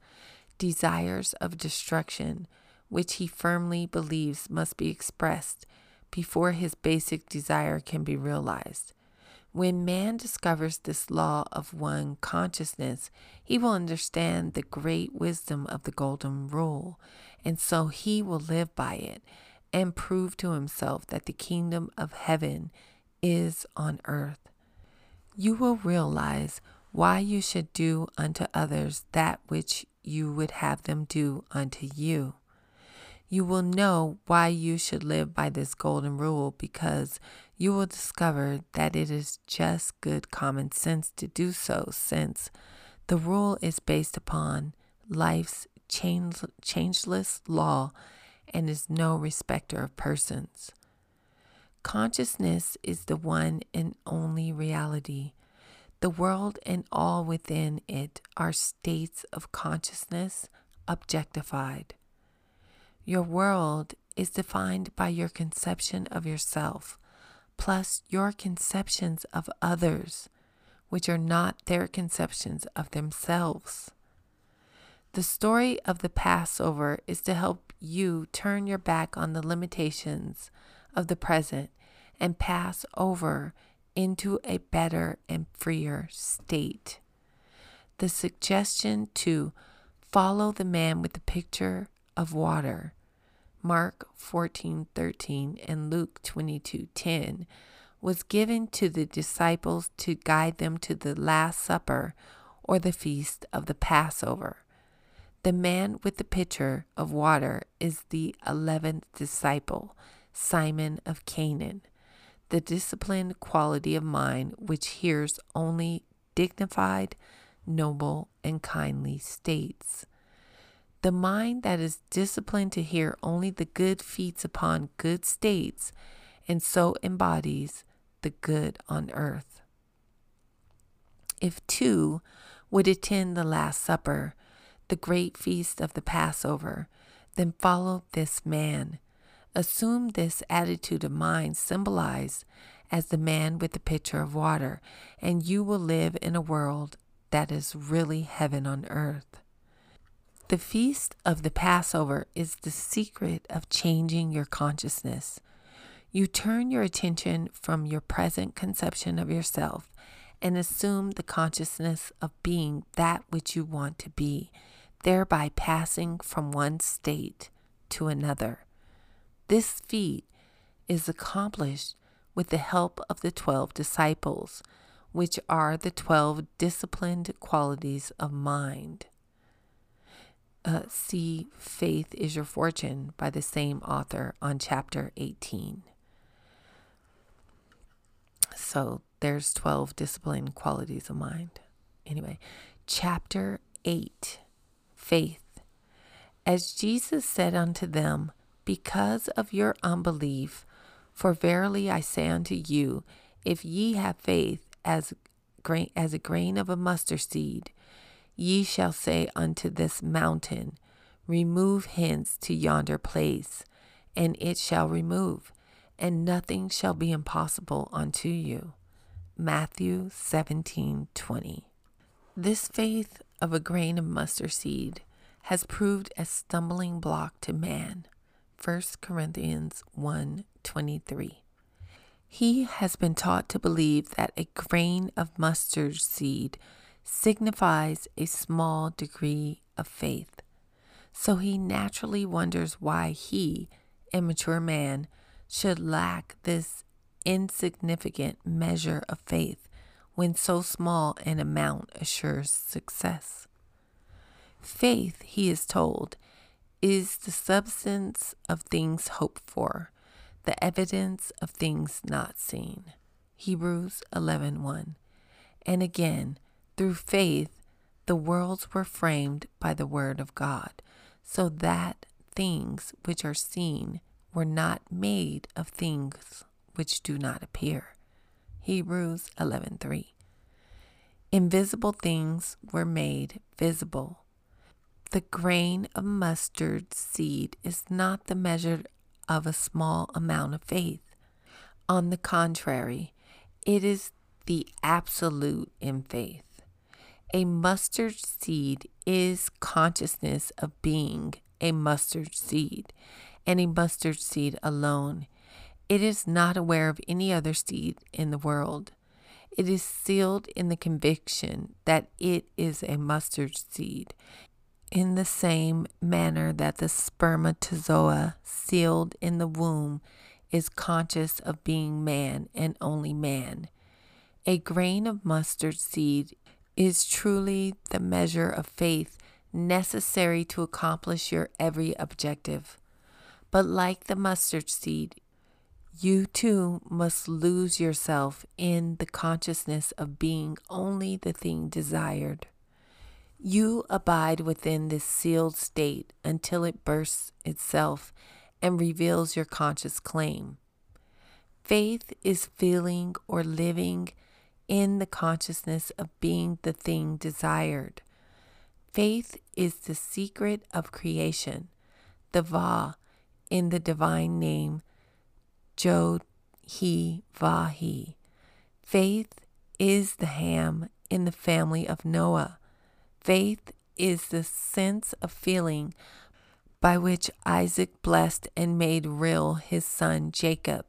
desires of destruction, which he firmly believes must be expressed before his basic desire can be realized. When man discovers this law of one consciousness, he will understand the great wisdom of the Golden Rule, and so he will live by it and prove to himself that the kingdom of heaven is on earth. You will realize why you should do unto others that which you would have them do unto you you will know why you should live by this golden rule because you will discover that it is just good common sense to do so, since the rule is based upon life's change, changeless law and is no respecter of persons. Consciousness is the one and only reality. The world and all within it are states of consciousness objectified. Your world is defined by your conception of yourself, plus your conceptions of others, which are not their conceptions of themselves. The story of the Passover is to help you turn your back on the limitations of the present and pass over into a better and freer state. The suggestion to follow the man with the picture of water, Mark 14:13 and Luke 22:10, was given to the disciples to guide them to the last supper or the feast of the Passover. The man with the pitcher of water is the 11th disciple, Simon of Canaan, the disciplined quality of mind which hears only dignified, noble, and kindly states. The mind that is disciplined to hear only the good feeds upon good states and so embodies the good on earth. If two would attend the Last Supper, the great feast of the Passover, then follow this man. Assume this attitude of mind symbolized as the man with the pitcher of water, and you will live in a world that is really heaven on earth. The feast of the Passover is the secret of changing your consciousness. You turn your attention from your present conception of yourself and assume the consciousness of being that which you want to be, thereby passing from one state to another. This feat is accomplished with the help of the 12 disciples, which are the 12 disciplined qualities of mind. Uh, see Faith is Your Fortune by the same author on chapter 18. So there's 12 discipline qualities of mind. Anyway, chapter 8 Faith. As Jesus said unto them, Because of your unbelief, for verily I say unto you, if ye have faith as, grain, as a grain of a mustard seed, ye shall say unto this mountain, Remove hence to yonder place, and it shall remove and nothing shall be impossible unto you. Matthew 17:20. This faith of a grain of mustard seed has proved a stumbling block to man. 1 Corinthians 1:23. He has been taught to believe that a grain of mustard seed signifies a small degree of faith. So he naturally wonders why he, immature man, should lack this insignificant measure of faith when so small an amount assures success. Faith, he is told, is the substance of things hoped for, the evidence of things not seen. Hebrews 11:1. And again, through faith the worlds were framed by the word of God, so that things which are seen were not made of things which do not appear. Hebrews 11:3. Invisible things were made visible. The grain of mustard seed is not the measure of a small amount of faith. On the contrary, it is the absolute in faith. A mustard seed is consciousness of being a mustard seed and a mustard seed alone. It is not aware of any other seed in the world. It is sealed in the conviction that it is a mustard seed, in the same manner that the spermatozoa sealed in the womb is conscious of being man and only man. A grain of mustard seed is truly the measure of faith necessary to accomplish your every objective. But like the mustard seed, you too must lose yourself in the consciousness of being only the thing desired. You abide within this sealed state until it bursts itself and reveals your conscious claim. Faith is feeling or living in the consciousness of being the thing desired. Faith is the secret of creation, the Vau, in the divine name, Jod He Vau He. Faith is the ham in the family of Noah. Faith is the sense of feeling by which Isaac blessed and made real his son Jacob.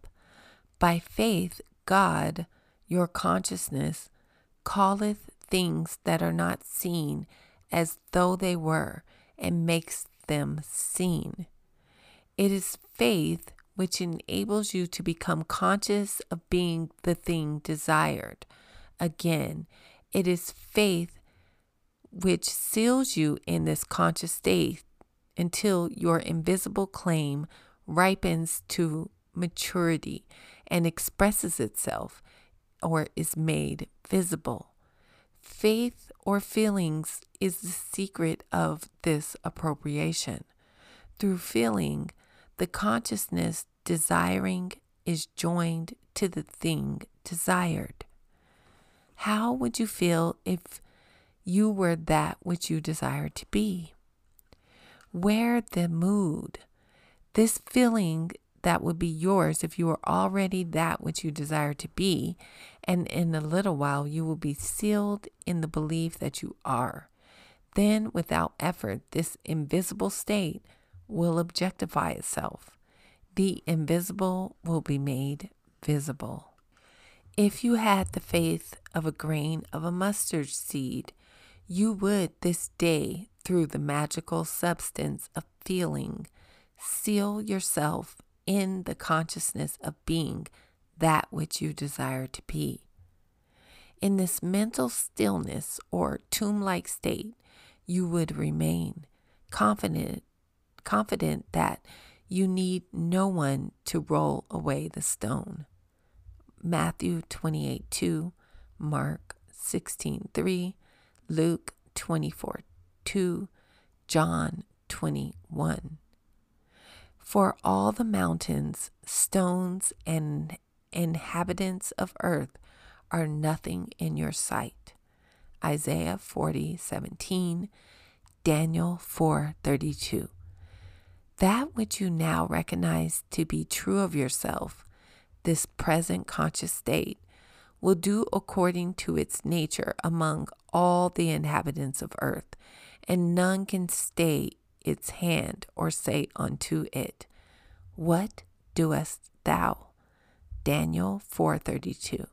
By faith, God, your consciousness, calleth things that are not seen as though they were, and makes them seen. It is faith which enables you to become conscious of being the thing desired. Again, it is faith which seals you in this conscious state until your invisible claim ripens to maturity and expresses itself or is made visible. Faith or feelings is the secret of this appropriation. Through feeling, the consciousness desiring is joined to the thing desired. How would you feel if you were that which you desire to be? Where the mood, this feeling that would be yours if you are already that which you desire to be, and in a little while you will be sealed in the belief that you are. Then, without effort, this invisible state will objectify itself. The invisible will be made visible. If you had the faith of a grain of a mustard seed, you would this day, through the magical substance of feeling, seal yourself in the consciousness of being that which you desire to be. In this mental stillness or tomb like state, you would remain confident confident that you need no one to roll away the stone. Matthew 28 2, Mark 16 3, Luke 24 2, John 21. For all the mountains, stones, and inhabitants of earth are nothing in your sight. Isaiah 40 17, Daniel 4 32. That which you now recognize to be true of yourself this present conscious state will do according to its nature among all the inhabitants of earth, and none can stay its hand or say unto it, What doest thou? Daniel 4:32.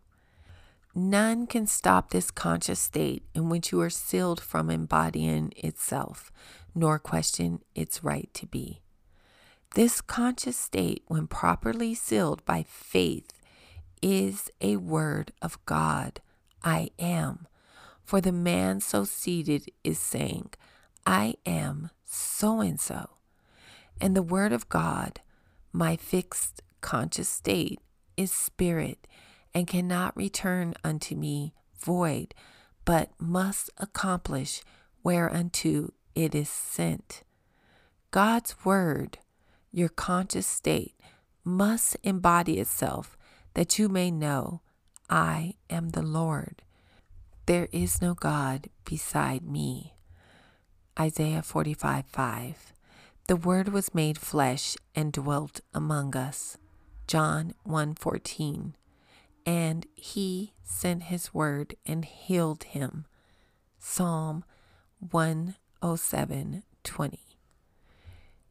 None can stop this conscious state in which you are sealed from embodying itself, nor question its right to be. This conscious state, when properly sealed by faith, is a word of God. I am. For the man so seated is saying, I am so and so. And the word of God, my fixed conscious state, is spirit and cannot return unto me void, but must accomplish whereunto it is sent. God's word your conscious state must embody itself that you may know I am the Lord. There is no God beside me. Isaiah 45 5. The Word was made flesh and dwelt among us. John 1 14. And he sent his word and healed him. Psalm 107 20.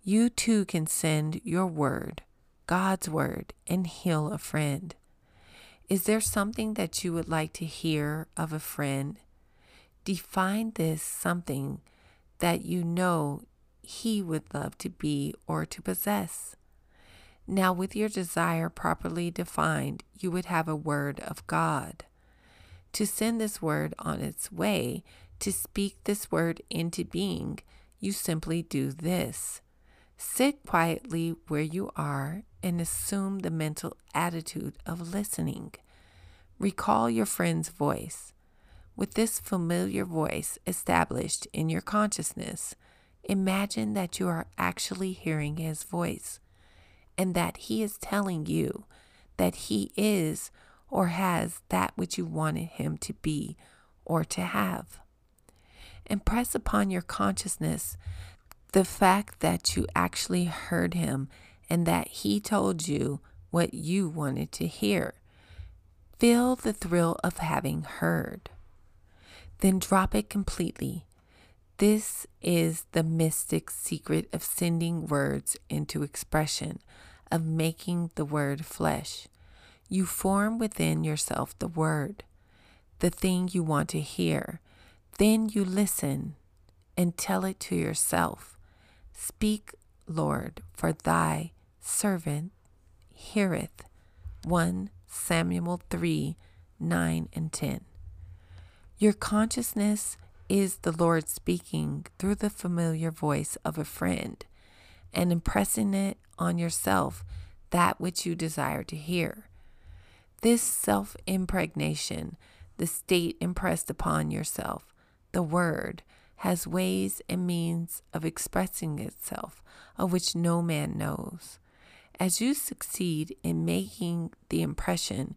You too can send your word, God's word, and heal a friend. Is there something that you would like to hear of a friend? Define this something that you know he would love to be or to possess. Now, with your desire properly defined, you would have a word of God. To send this word on its way, to speak this word into being, you simply do this. Sit quietly where you are and assume the mental attitude of listening. Recall your friend's voice. With this familiar voice established in your consciousness, imagine that you are actually hearing his voice and that he is telling you that he is or has that which you wanted him to be or to have. Impress upon your consciousness the fact that you actually heard him and that he told you what you wanted to hear. Feel the thrill of having heard. Then drop it completely. This is the mystic secret of sending words into expression, of making the word flesh. You form within yourself the word, the thing you want to hear. Then you listen and tell it to yourself. Speak, Lord, for thy servant heareth. 1 Samuel 3 9 and 10. Your consciousness is the Lord speaking through the familiar voice of a friend and impressing it on yourself that which you desire to hear. This self impregnation, the state impressed upon yourself, the word, has ways and means of expressing itself of which no man knows. As you succeed in making the impression,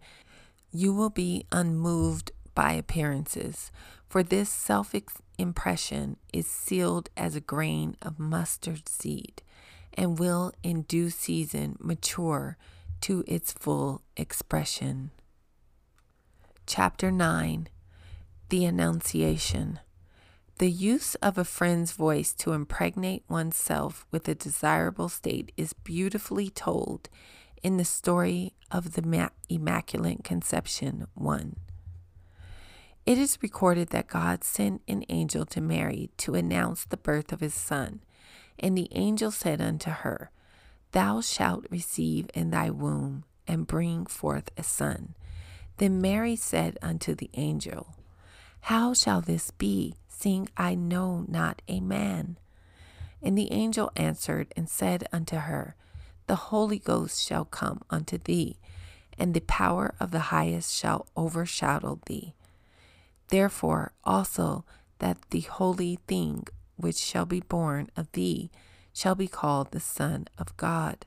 you will be unmoved by appearances, for this self impression is sealed as a grain of mustard seed and will in due season mature to its full expression. Chapter 9 The Annunciation The use of a friend's voice to impregnate oneself with a desirable state is beautifully told in the story of the Immaculate Conception 1. It is recorded that God sent an angel to Mary to announce the birth of his son. And the angel said unto her, Thou shalt receive in thy womb and bring forth a son. Then Mary said unto the angel, How shall this be, seeing I know not a man? And the angel answered and said unto her, The Holy Ghost shall come unto thee, and the power of the highest shall overshadow thee. Therefore also that the holy thing which shall be born of thee shall be called the Son of God.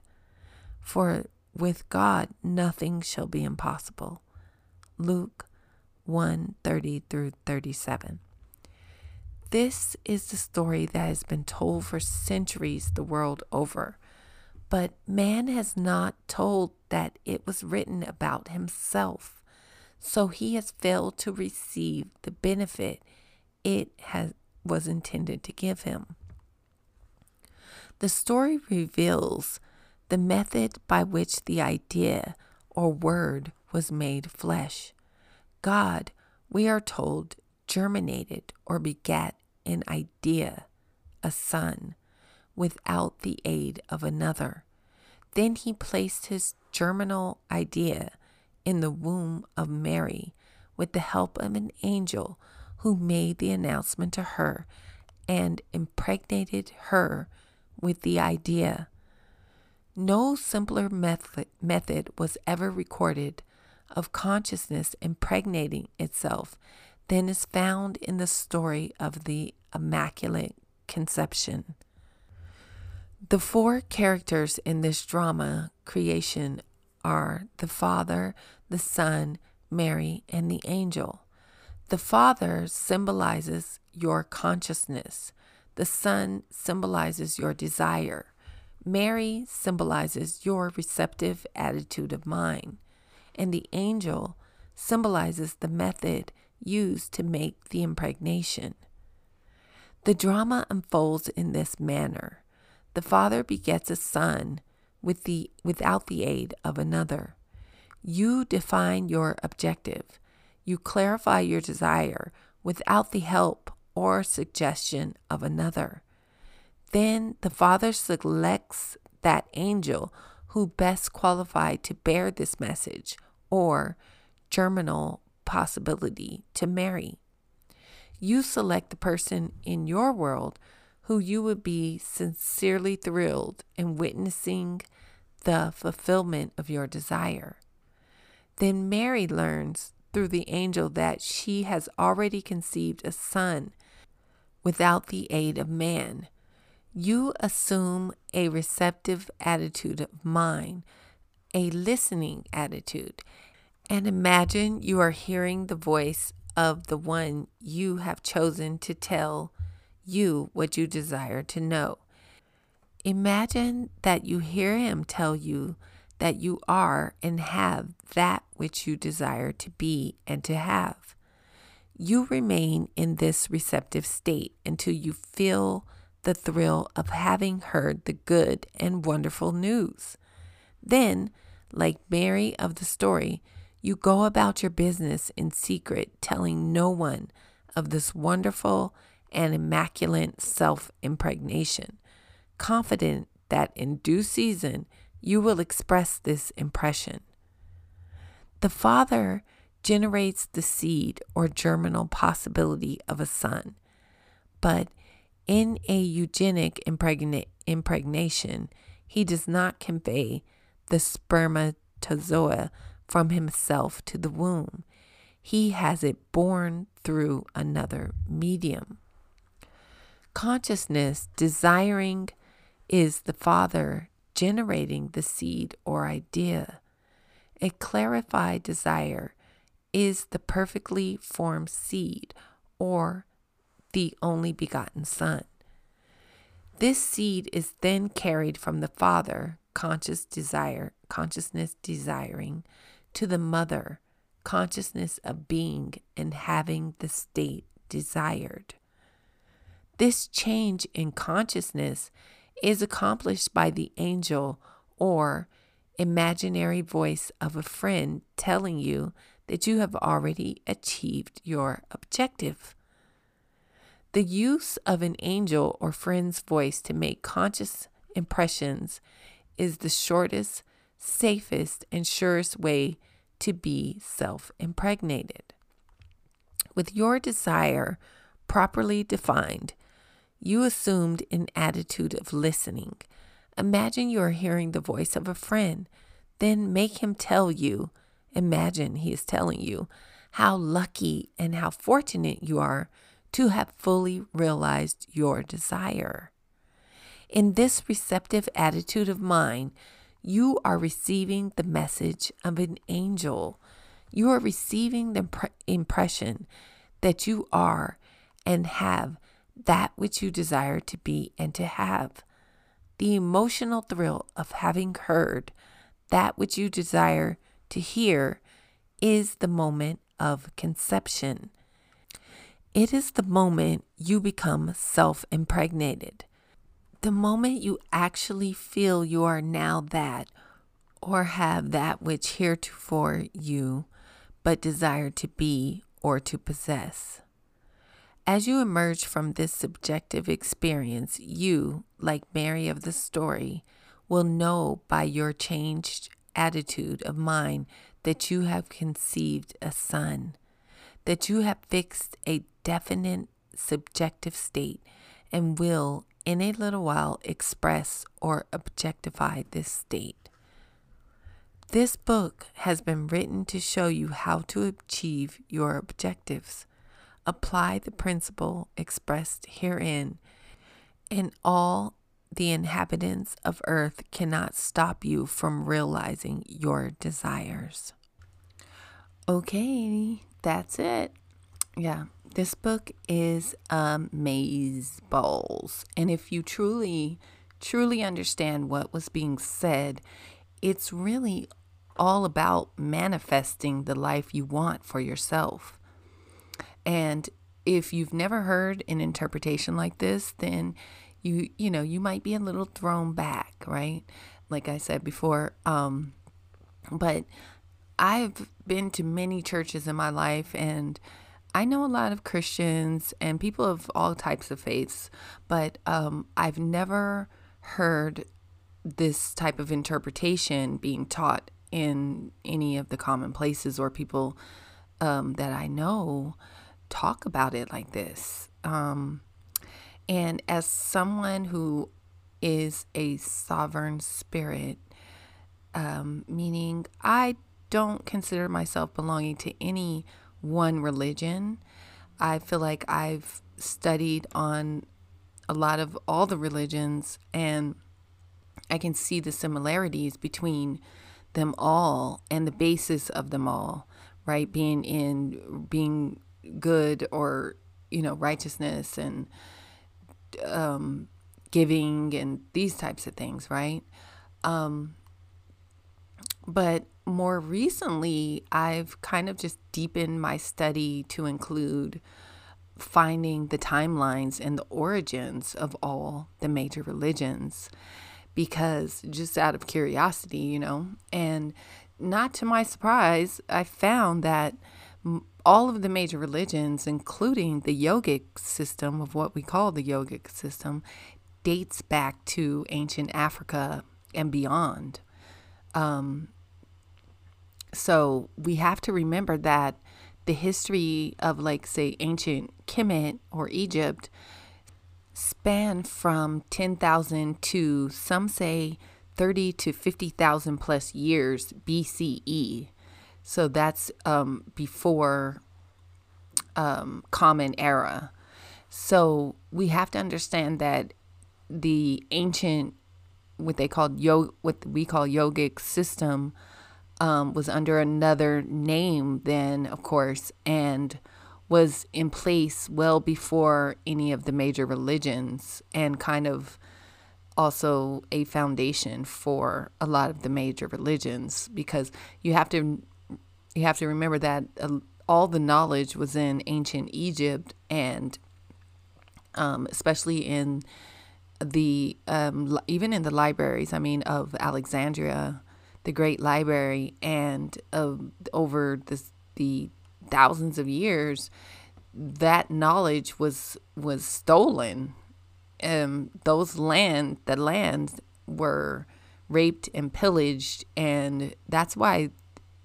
For with God nothing shall be impossible. Luke 1 30 through 37. This is the story that has been told for centuries the world over, but man has not told that it was written about himself, so he has failed to receive the benefit it has was intended to give him. The story reveals the method by which the idea or word was made flesh. God, we are told, germinated or begat an idea, a son, without the aid of another. Then he placed his germinal idea in the womb of Mary with the help of an angel who made the announcement to her and impregnated her with the idea. No simpler method, method was ever recorded of consciousness impregnating itself than is found in the story of the Immaculate Conception. The four characters in this drama creation are the Father, the Son, Mary, and the angel. The Father symbolizes your consciousness. The Son symbolizes your desire. Mary symbolizes your receptive attitude of mind. And the angel symbolizes the method used to make the impregnation. The drama unfolds in this manner. The father begets a son with the, without the aid of another. You define your objective you clarify your desire without the help or suggestion of another. Then the Father selects that angel who best qualified to bear this message or germinal possibility to Mary. You select the person in your world who you would be sincerely thrilled in witnessing the fulfillment of your desire. Then Mary learns through the angel that she has already conceived a son without the aid of man. You assume a receptive attitude of mind, a listening attitude, and imagine you are hearing the voice of the one you have chosen to tell you what you desire to know. Imagine that you hear him tell you that you are and have that which you desire to be and to have. You remain in this receptive state until you feel the thrill of having heard the good and wonderful news. Then, like Mary of the story, you go about your business in secret, telling no one of this wonderful and immaculate self impregnation, confident that in due season you will express this impression. The Father generates the seed or germinal possibility of a son, but in a eugenic impregna- impregnation, he does not convey the spermatozoa from himself to the womb. He has it born through another medium. Consciousness desiring is the Father generating the seed or idea. A clarified desire is the perfectly formed seed or the only begotten Son. This seed is then carried from the Father, conscious desire, consciousness desiring, to the Mother, consciousness of being and having the state desired. This change in consciousness is accomplished by the angel or imaginary voice of a friend telling you that you have already achieved your objective. The use of an angel or friend's voice to make conscious impressions is the shortest, safest, and surest way to be self impregnated. With your desire properly defined, you assumed an attitude of listening. Imagine you are hearing the voice of a friend. Then make him tell you, imagine he is telling you, how lucky and how fortunate you are to have fully realized your desire. In this receptive attitude of mind, you are receiving the message of an angel. You are receiving the impression that you are and have that which you desire to be and to have. The emotional thrill of having heard that which you desire to hear is the moment of conception. It is the moment you become self impregnated. The moment you actually feel you are now that, or have that which heretofore you but desire to be or to possess. As you emerge from this subjective experience, you, like Mary of the story, will know by your changed attitude of mind that you have conceived a son, that you have fixed a definite subjective state and will, in a little while, express or objectify this state. This book has been written to show you how to achieve your objectives apply the principle expressed herein, and all the inhabitants of earth cannot stop you from realizing your desires. Okay, that's it. Yeah, this book is maze balls. And if you truly, truly understand what was being said, it's really all about manifesting the life you want for yourself. And if you've never heard an interpretation like this, then you you know, you might be a little thrown back, right? Like I said before, um but I've been to many churches in my life and I know a lot of Christians and people of all types of faiths, but um, I've never heard this type of interpretation being taught in any of the common places or people um, that I know talk about it like this. Um, and as someone who is a sovereign spirit, um, meaning I don't consider myself belonging to any one religion. I feel like I've studied on a lot of all the religions and I can see the similarities between them all and the basis of them all, right? Being in being good or you know righteousness and um, giving and these types of things, right? Um, but more recently, I've kind of just deepened my study to include finding the timelines and the origins of all the major religions because just out of curiosity, you know, and not to my surprise, I found that all of the major religions, including the yogic system of what we call the yogic system, dates back to ancient Africa and beyond. Um, so we have to remember that the history of, like, say, ancient Kemet or Egypt span from 10,000 to some say 30 to 50,000 plus years BCE. So that's um, before um, Common Era. So we have to understand that the ancient, what they called yo, what we call yogic system, um, was under another name then, of course, and was in place well before any of the major religions, and kind of also a foundation for a lot of the major religions because you have to you have to remember that uh, all the knowledge was in ancient Egypt and um, especially in the um, even in the libraries I mean of Alexandria the great library and uh, over the thousands of years that knowledge was was stolen. Um, those land, the lands were raped and pillaged, and that's why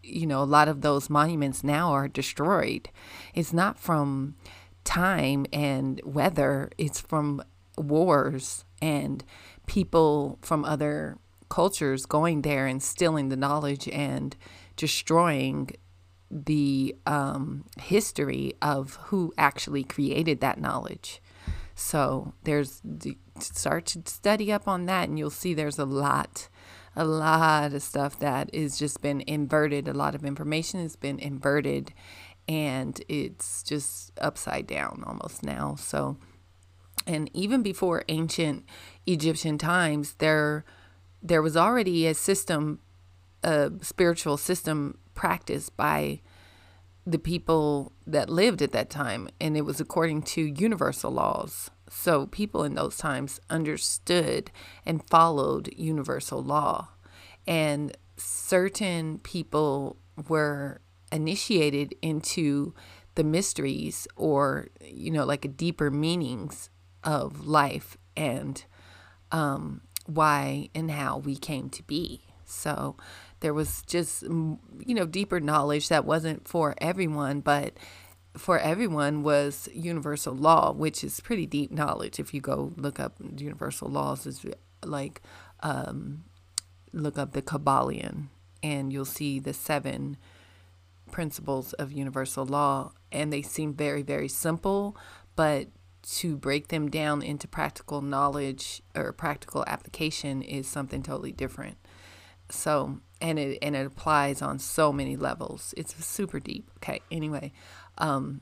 you know a lot of those monuments now are destroyed. It's not from time and weather; it's from wars and people from other cultures going there and stealing the knowledge and destroying the um, history of who actually created that knowledge. So there's start to study up on that, and you'll see there's a lot, a lot of stuff that is just been inverted. A lot of information has been inverted, and it's just upside down almost now. So, and even before ancient Egyptian times, there there was already a system, a spiritual system practiced by the people that lived at that time, and it was according to universal laws. So people in those times understood and followed universal law. And certain people were initiated into the mysteries or, you know, like a deeper meanings of life and um, why and how we came to be. So there was just, you know, deeper knowledge that wasn't for everyone, but for everyone was universal law, which is pretty deep knowledge. If you go look up universal laws, is like um, look up the Kybalion, and you'll see the seven principles of universal law, and they seem very, very simple, but to break them down into practical knowledge or practical application is something totally different. So, and it and it applies on so many levels. It's super deep. Okay. Anyway, um,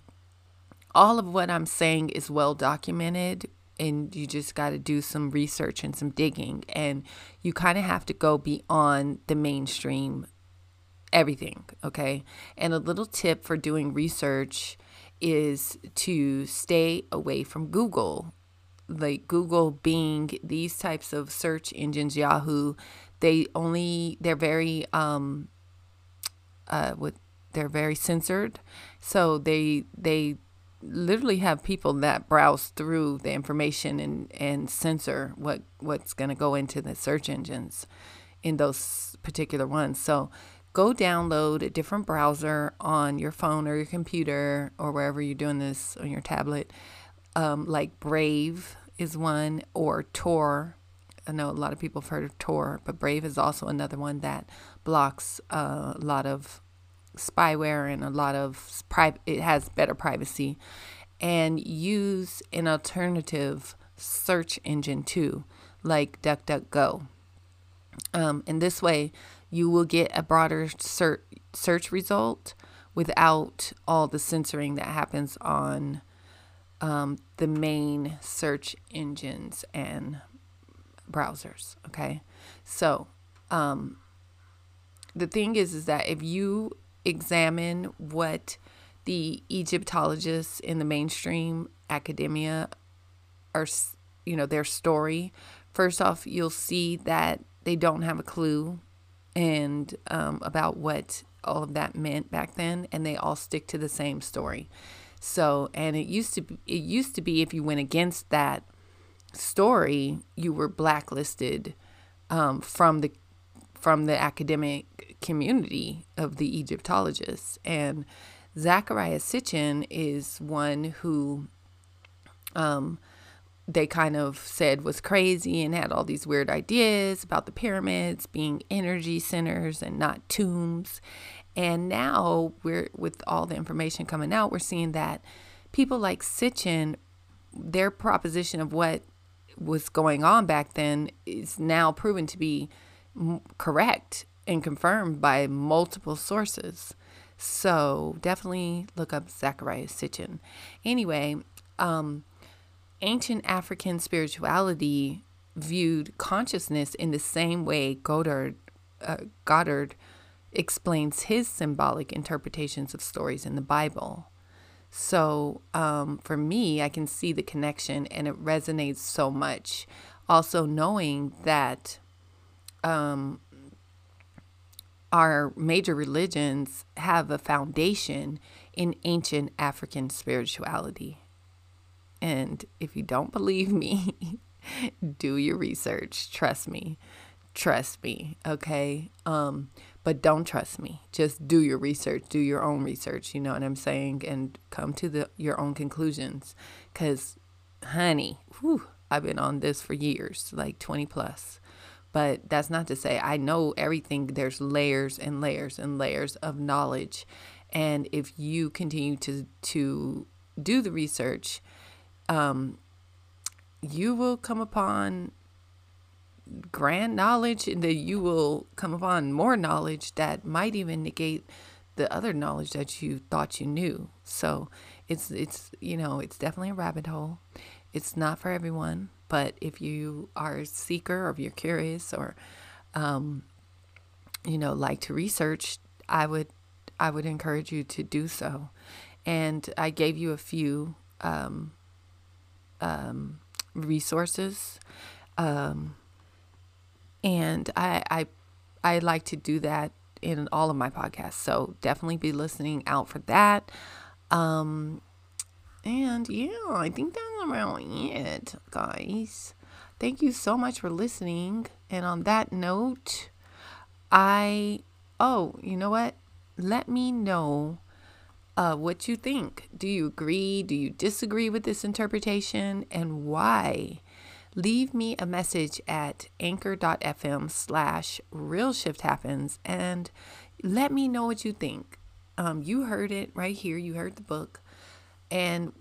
all of what I'm saying is well documented, and you just got to do some research and some digging, and you kind of have to go beyond the mainstream everything. Okay. And a little tip for doing research is to stay away from Google. Like Google, Bing, these types of search engines, Yahoo, they only they're very um uh with they're very censored so they they literally have people that browse through the information and and censor what what's going to go into the search engines in those particular ones. So go download a different browser on your phone or your computer or wherever you're doing this on your tablet. Um, like brave is one or tor. I know a lot of people have heard of Tor, but Brave is also another one that blocks uh, a lot of spyware and a lot of private. It has better privacy, and use an alternative search engine too, like DuckDuckGo. Um, and this way, you will get a broader search search result without all the censoring that happens on um, the main search engines and browsers. Okay. So, um, the thing is, is that if you examine what the Egyptologists in the mainstream academia are, you know, their story, first off, you'll see that they don't have a clue and um, about what all of that meant back then, and they all stick to the same story. So, and it used to be, it used to be if you went against that story, you were blacklisted um, from the from the academic community of the Egyptologists. And Zecharia Sitchin is one who um, they kind of said was crazy and had all these weird ideas about the pyramids being energy centers and not tombs. And now we're with all the information coming out, we're seeing that people like Sitchin, their proposition of what was going on back then is now proven to be correct and confirmed by multiple sources. So definitely look up Zecharia Sitchin. Anyway, um, ancient African spirituality viewed consciousness in the same way Goddard, uh, Goddard explains his symbolic interpretations of stories in the Bible. So um, for me, I can see the connection and it resonates so much. Also, knowing that um, our major religions have a foundation in ancient African spirituality. And if you don't believe me, do your research. Trust me. Trust me. Okay. Um, but don't trust me. Just do your research, do your own research, you know what I'm saying, and come to the your own conclusions. Cause, honey, whew, I've been on this for years, like 20 plus. But that's not to say I know everything. There's layers and layers and layers of knowledge. And if you continue to to do the research, um, you will come upon grand knowledge and that you will come upon more knowledge that might even negate the other knowledge that you thought you knew. So it's it's you know, it's definitely a rabbit hole. It's not for everyone, but if you are a seeker or if you're curious or um, you know, like to research, I would I would encourage you to do so. And I gave you a few um, um, resources. Um, and I, I I like to do that in all of my podcasts. So definitely be listening out for that. Um, and yeah, I think that's around it, guys. Thank you so much for listening. And on that note, I oh, you know what? Let me know uh, what you think. Do you agree? Do you disagree with this interpretation? And why? leave me a message at anchor.fm slash real shift happens and let me know what you think. Um, you heard it right here. You heard the book. And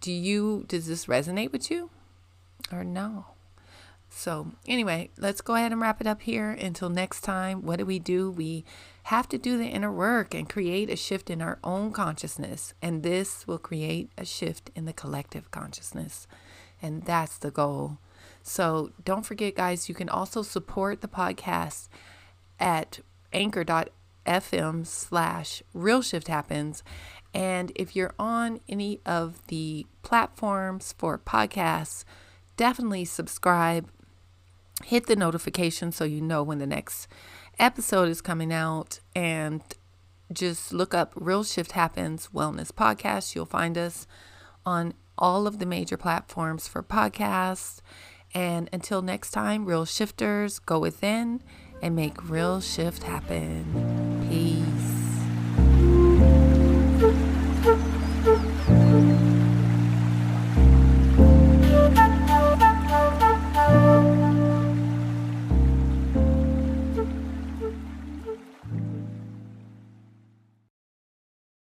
do you, does this resonate with you or no? So, anyway, let's go ahead and wrap it up here. Until next time, what do we do? We have to do the inner work and create a shift in our own consciousness. And this will create a shift in the collective consciousness. And that's the goal. So don't forget, guys, you can also support the podcast at anchor.fm slash real shift happens. And if you're on any of the platforms for podcasts, definitely subscribe, hit the notification so you know when the next episode is coming out, and just look up Real Shift Happens Wellness Podcast. You'll find us on all of the major platforms for podcasts and until next time, real shifters, go within and make real shift happen.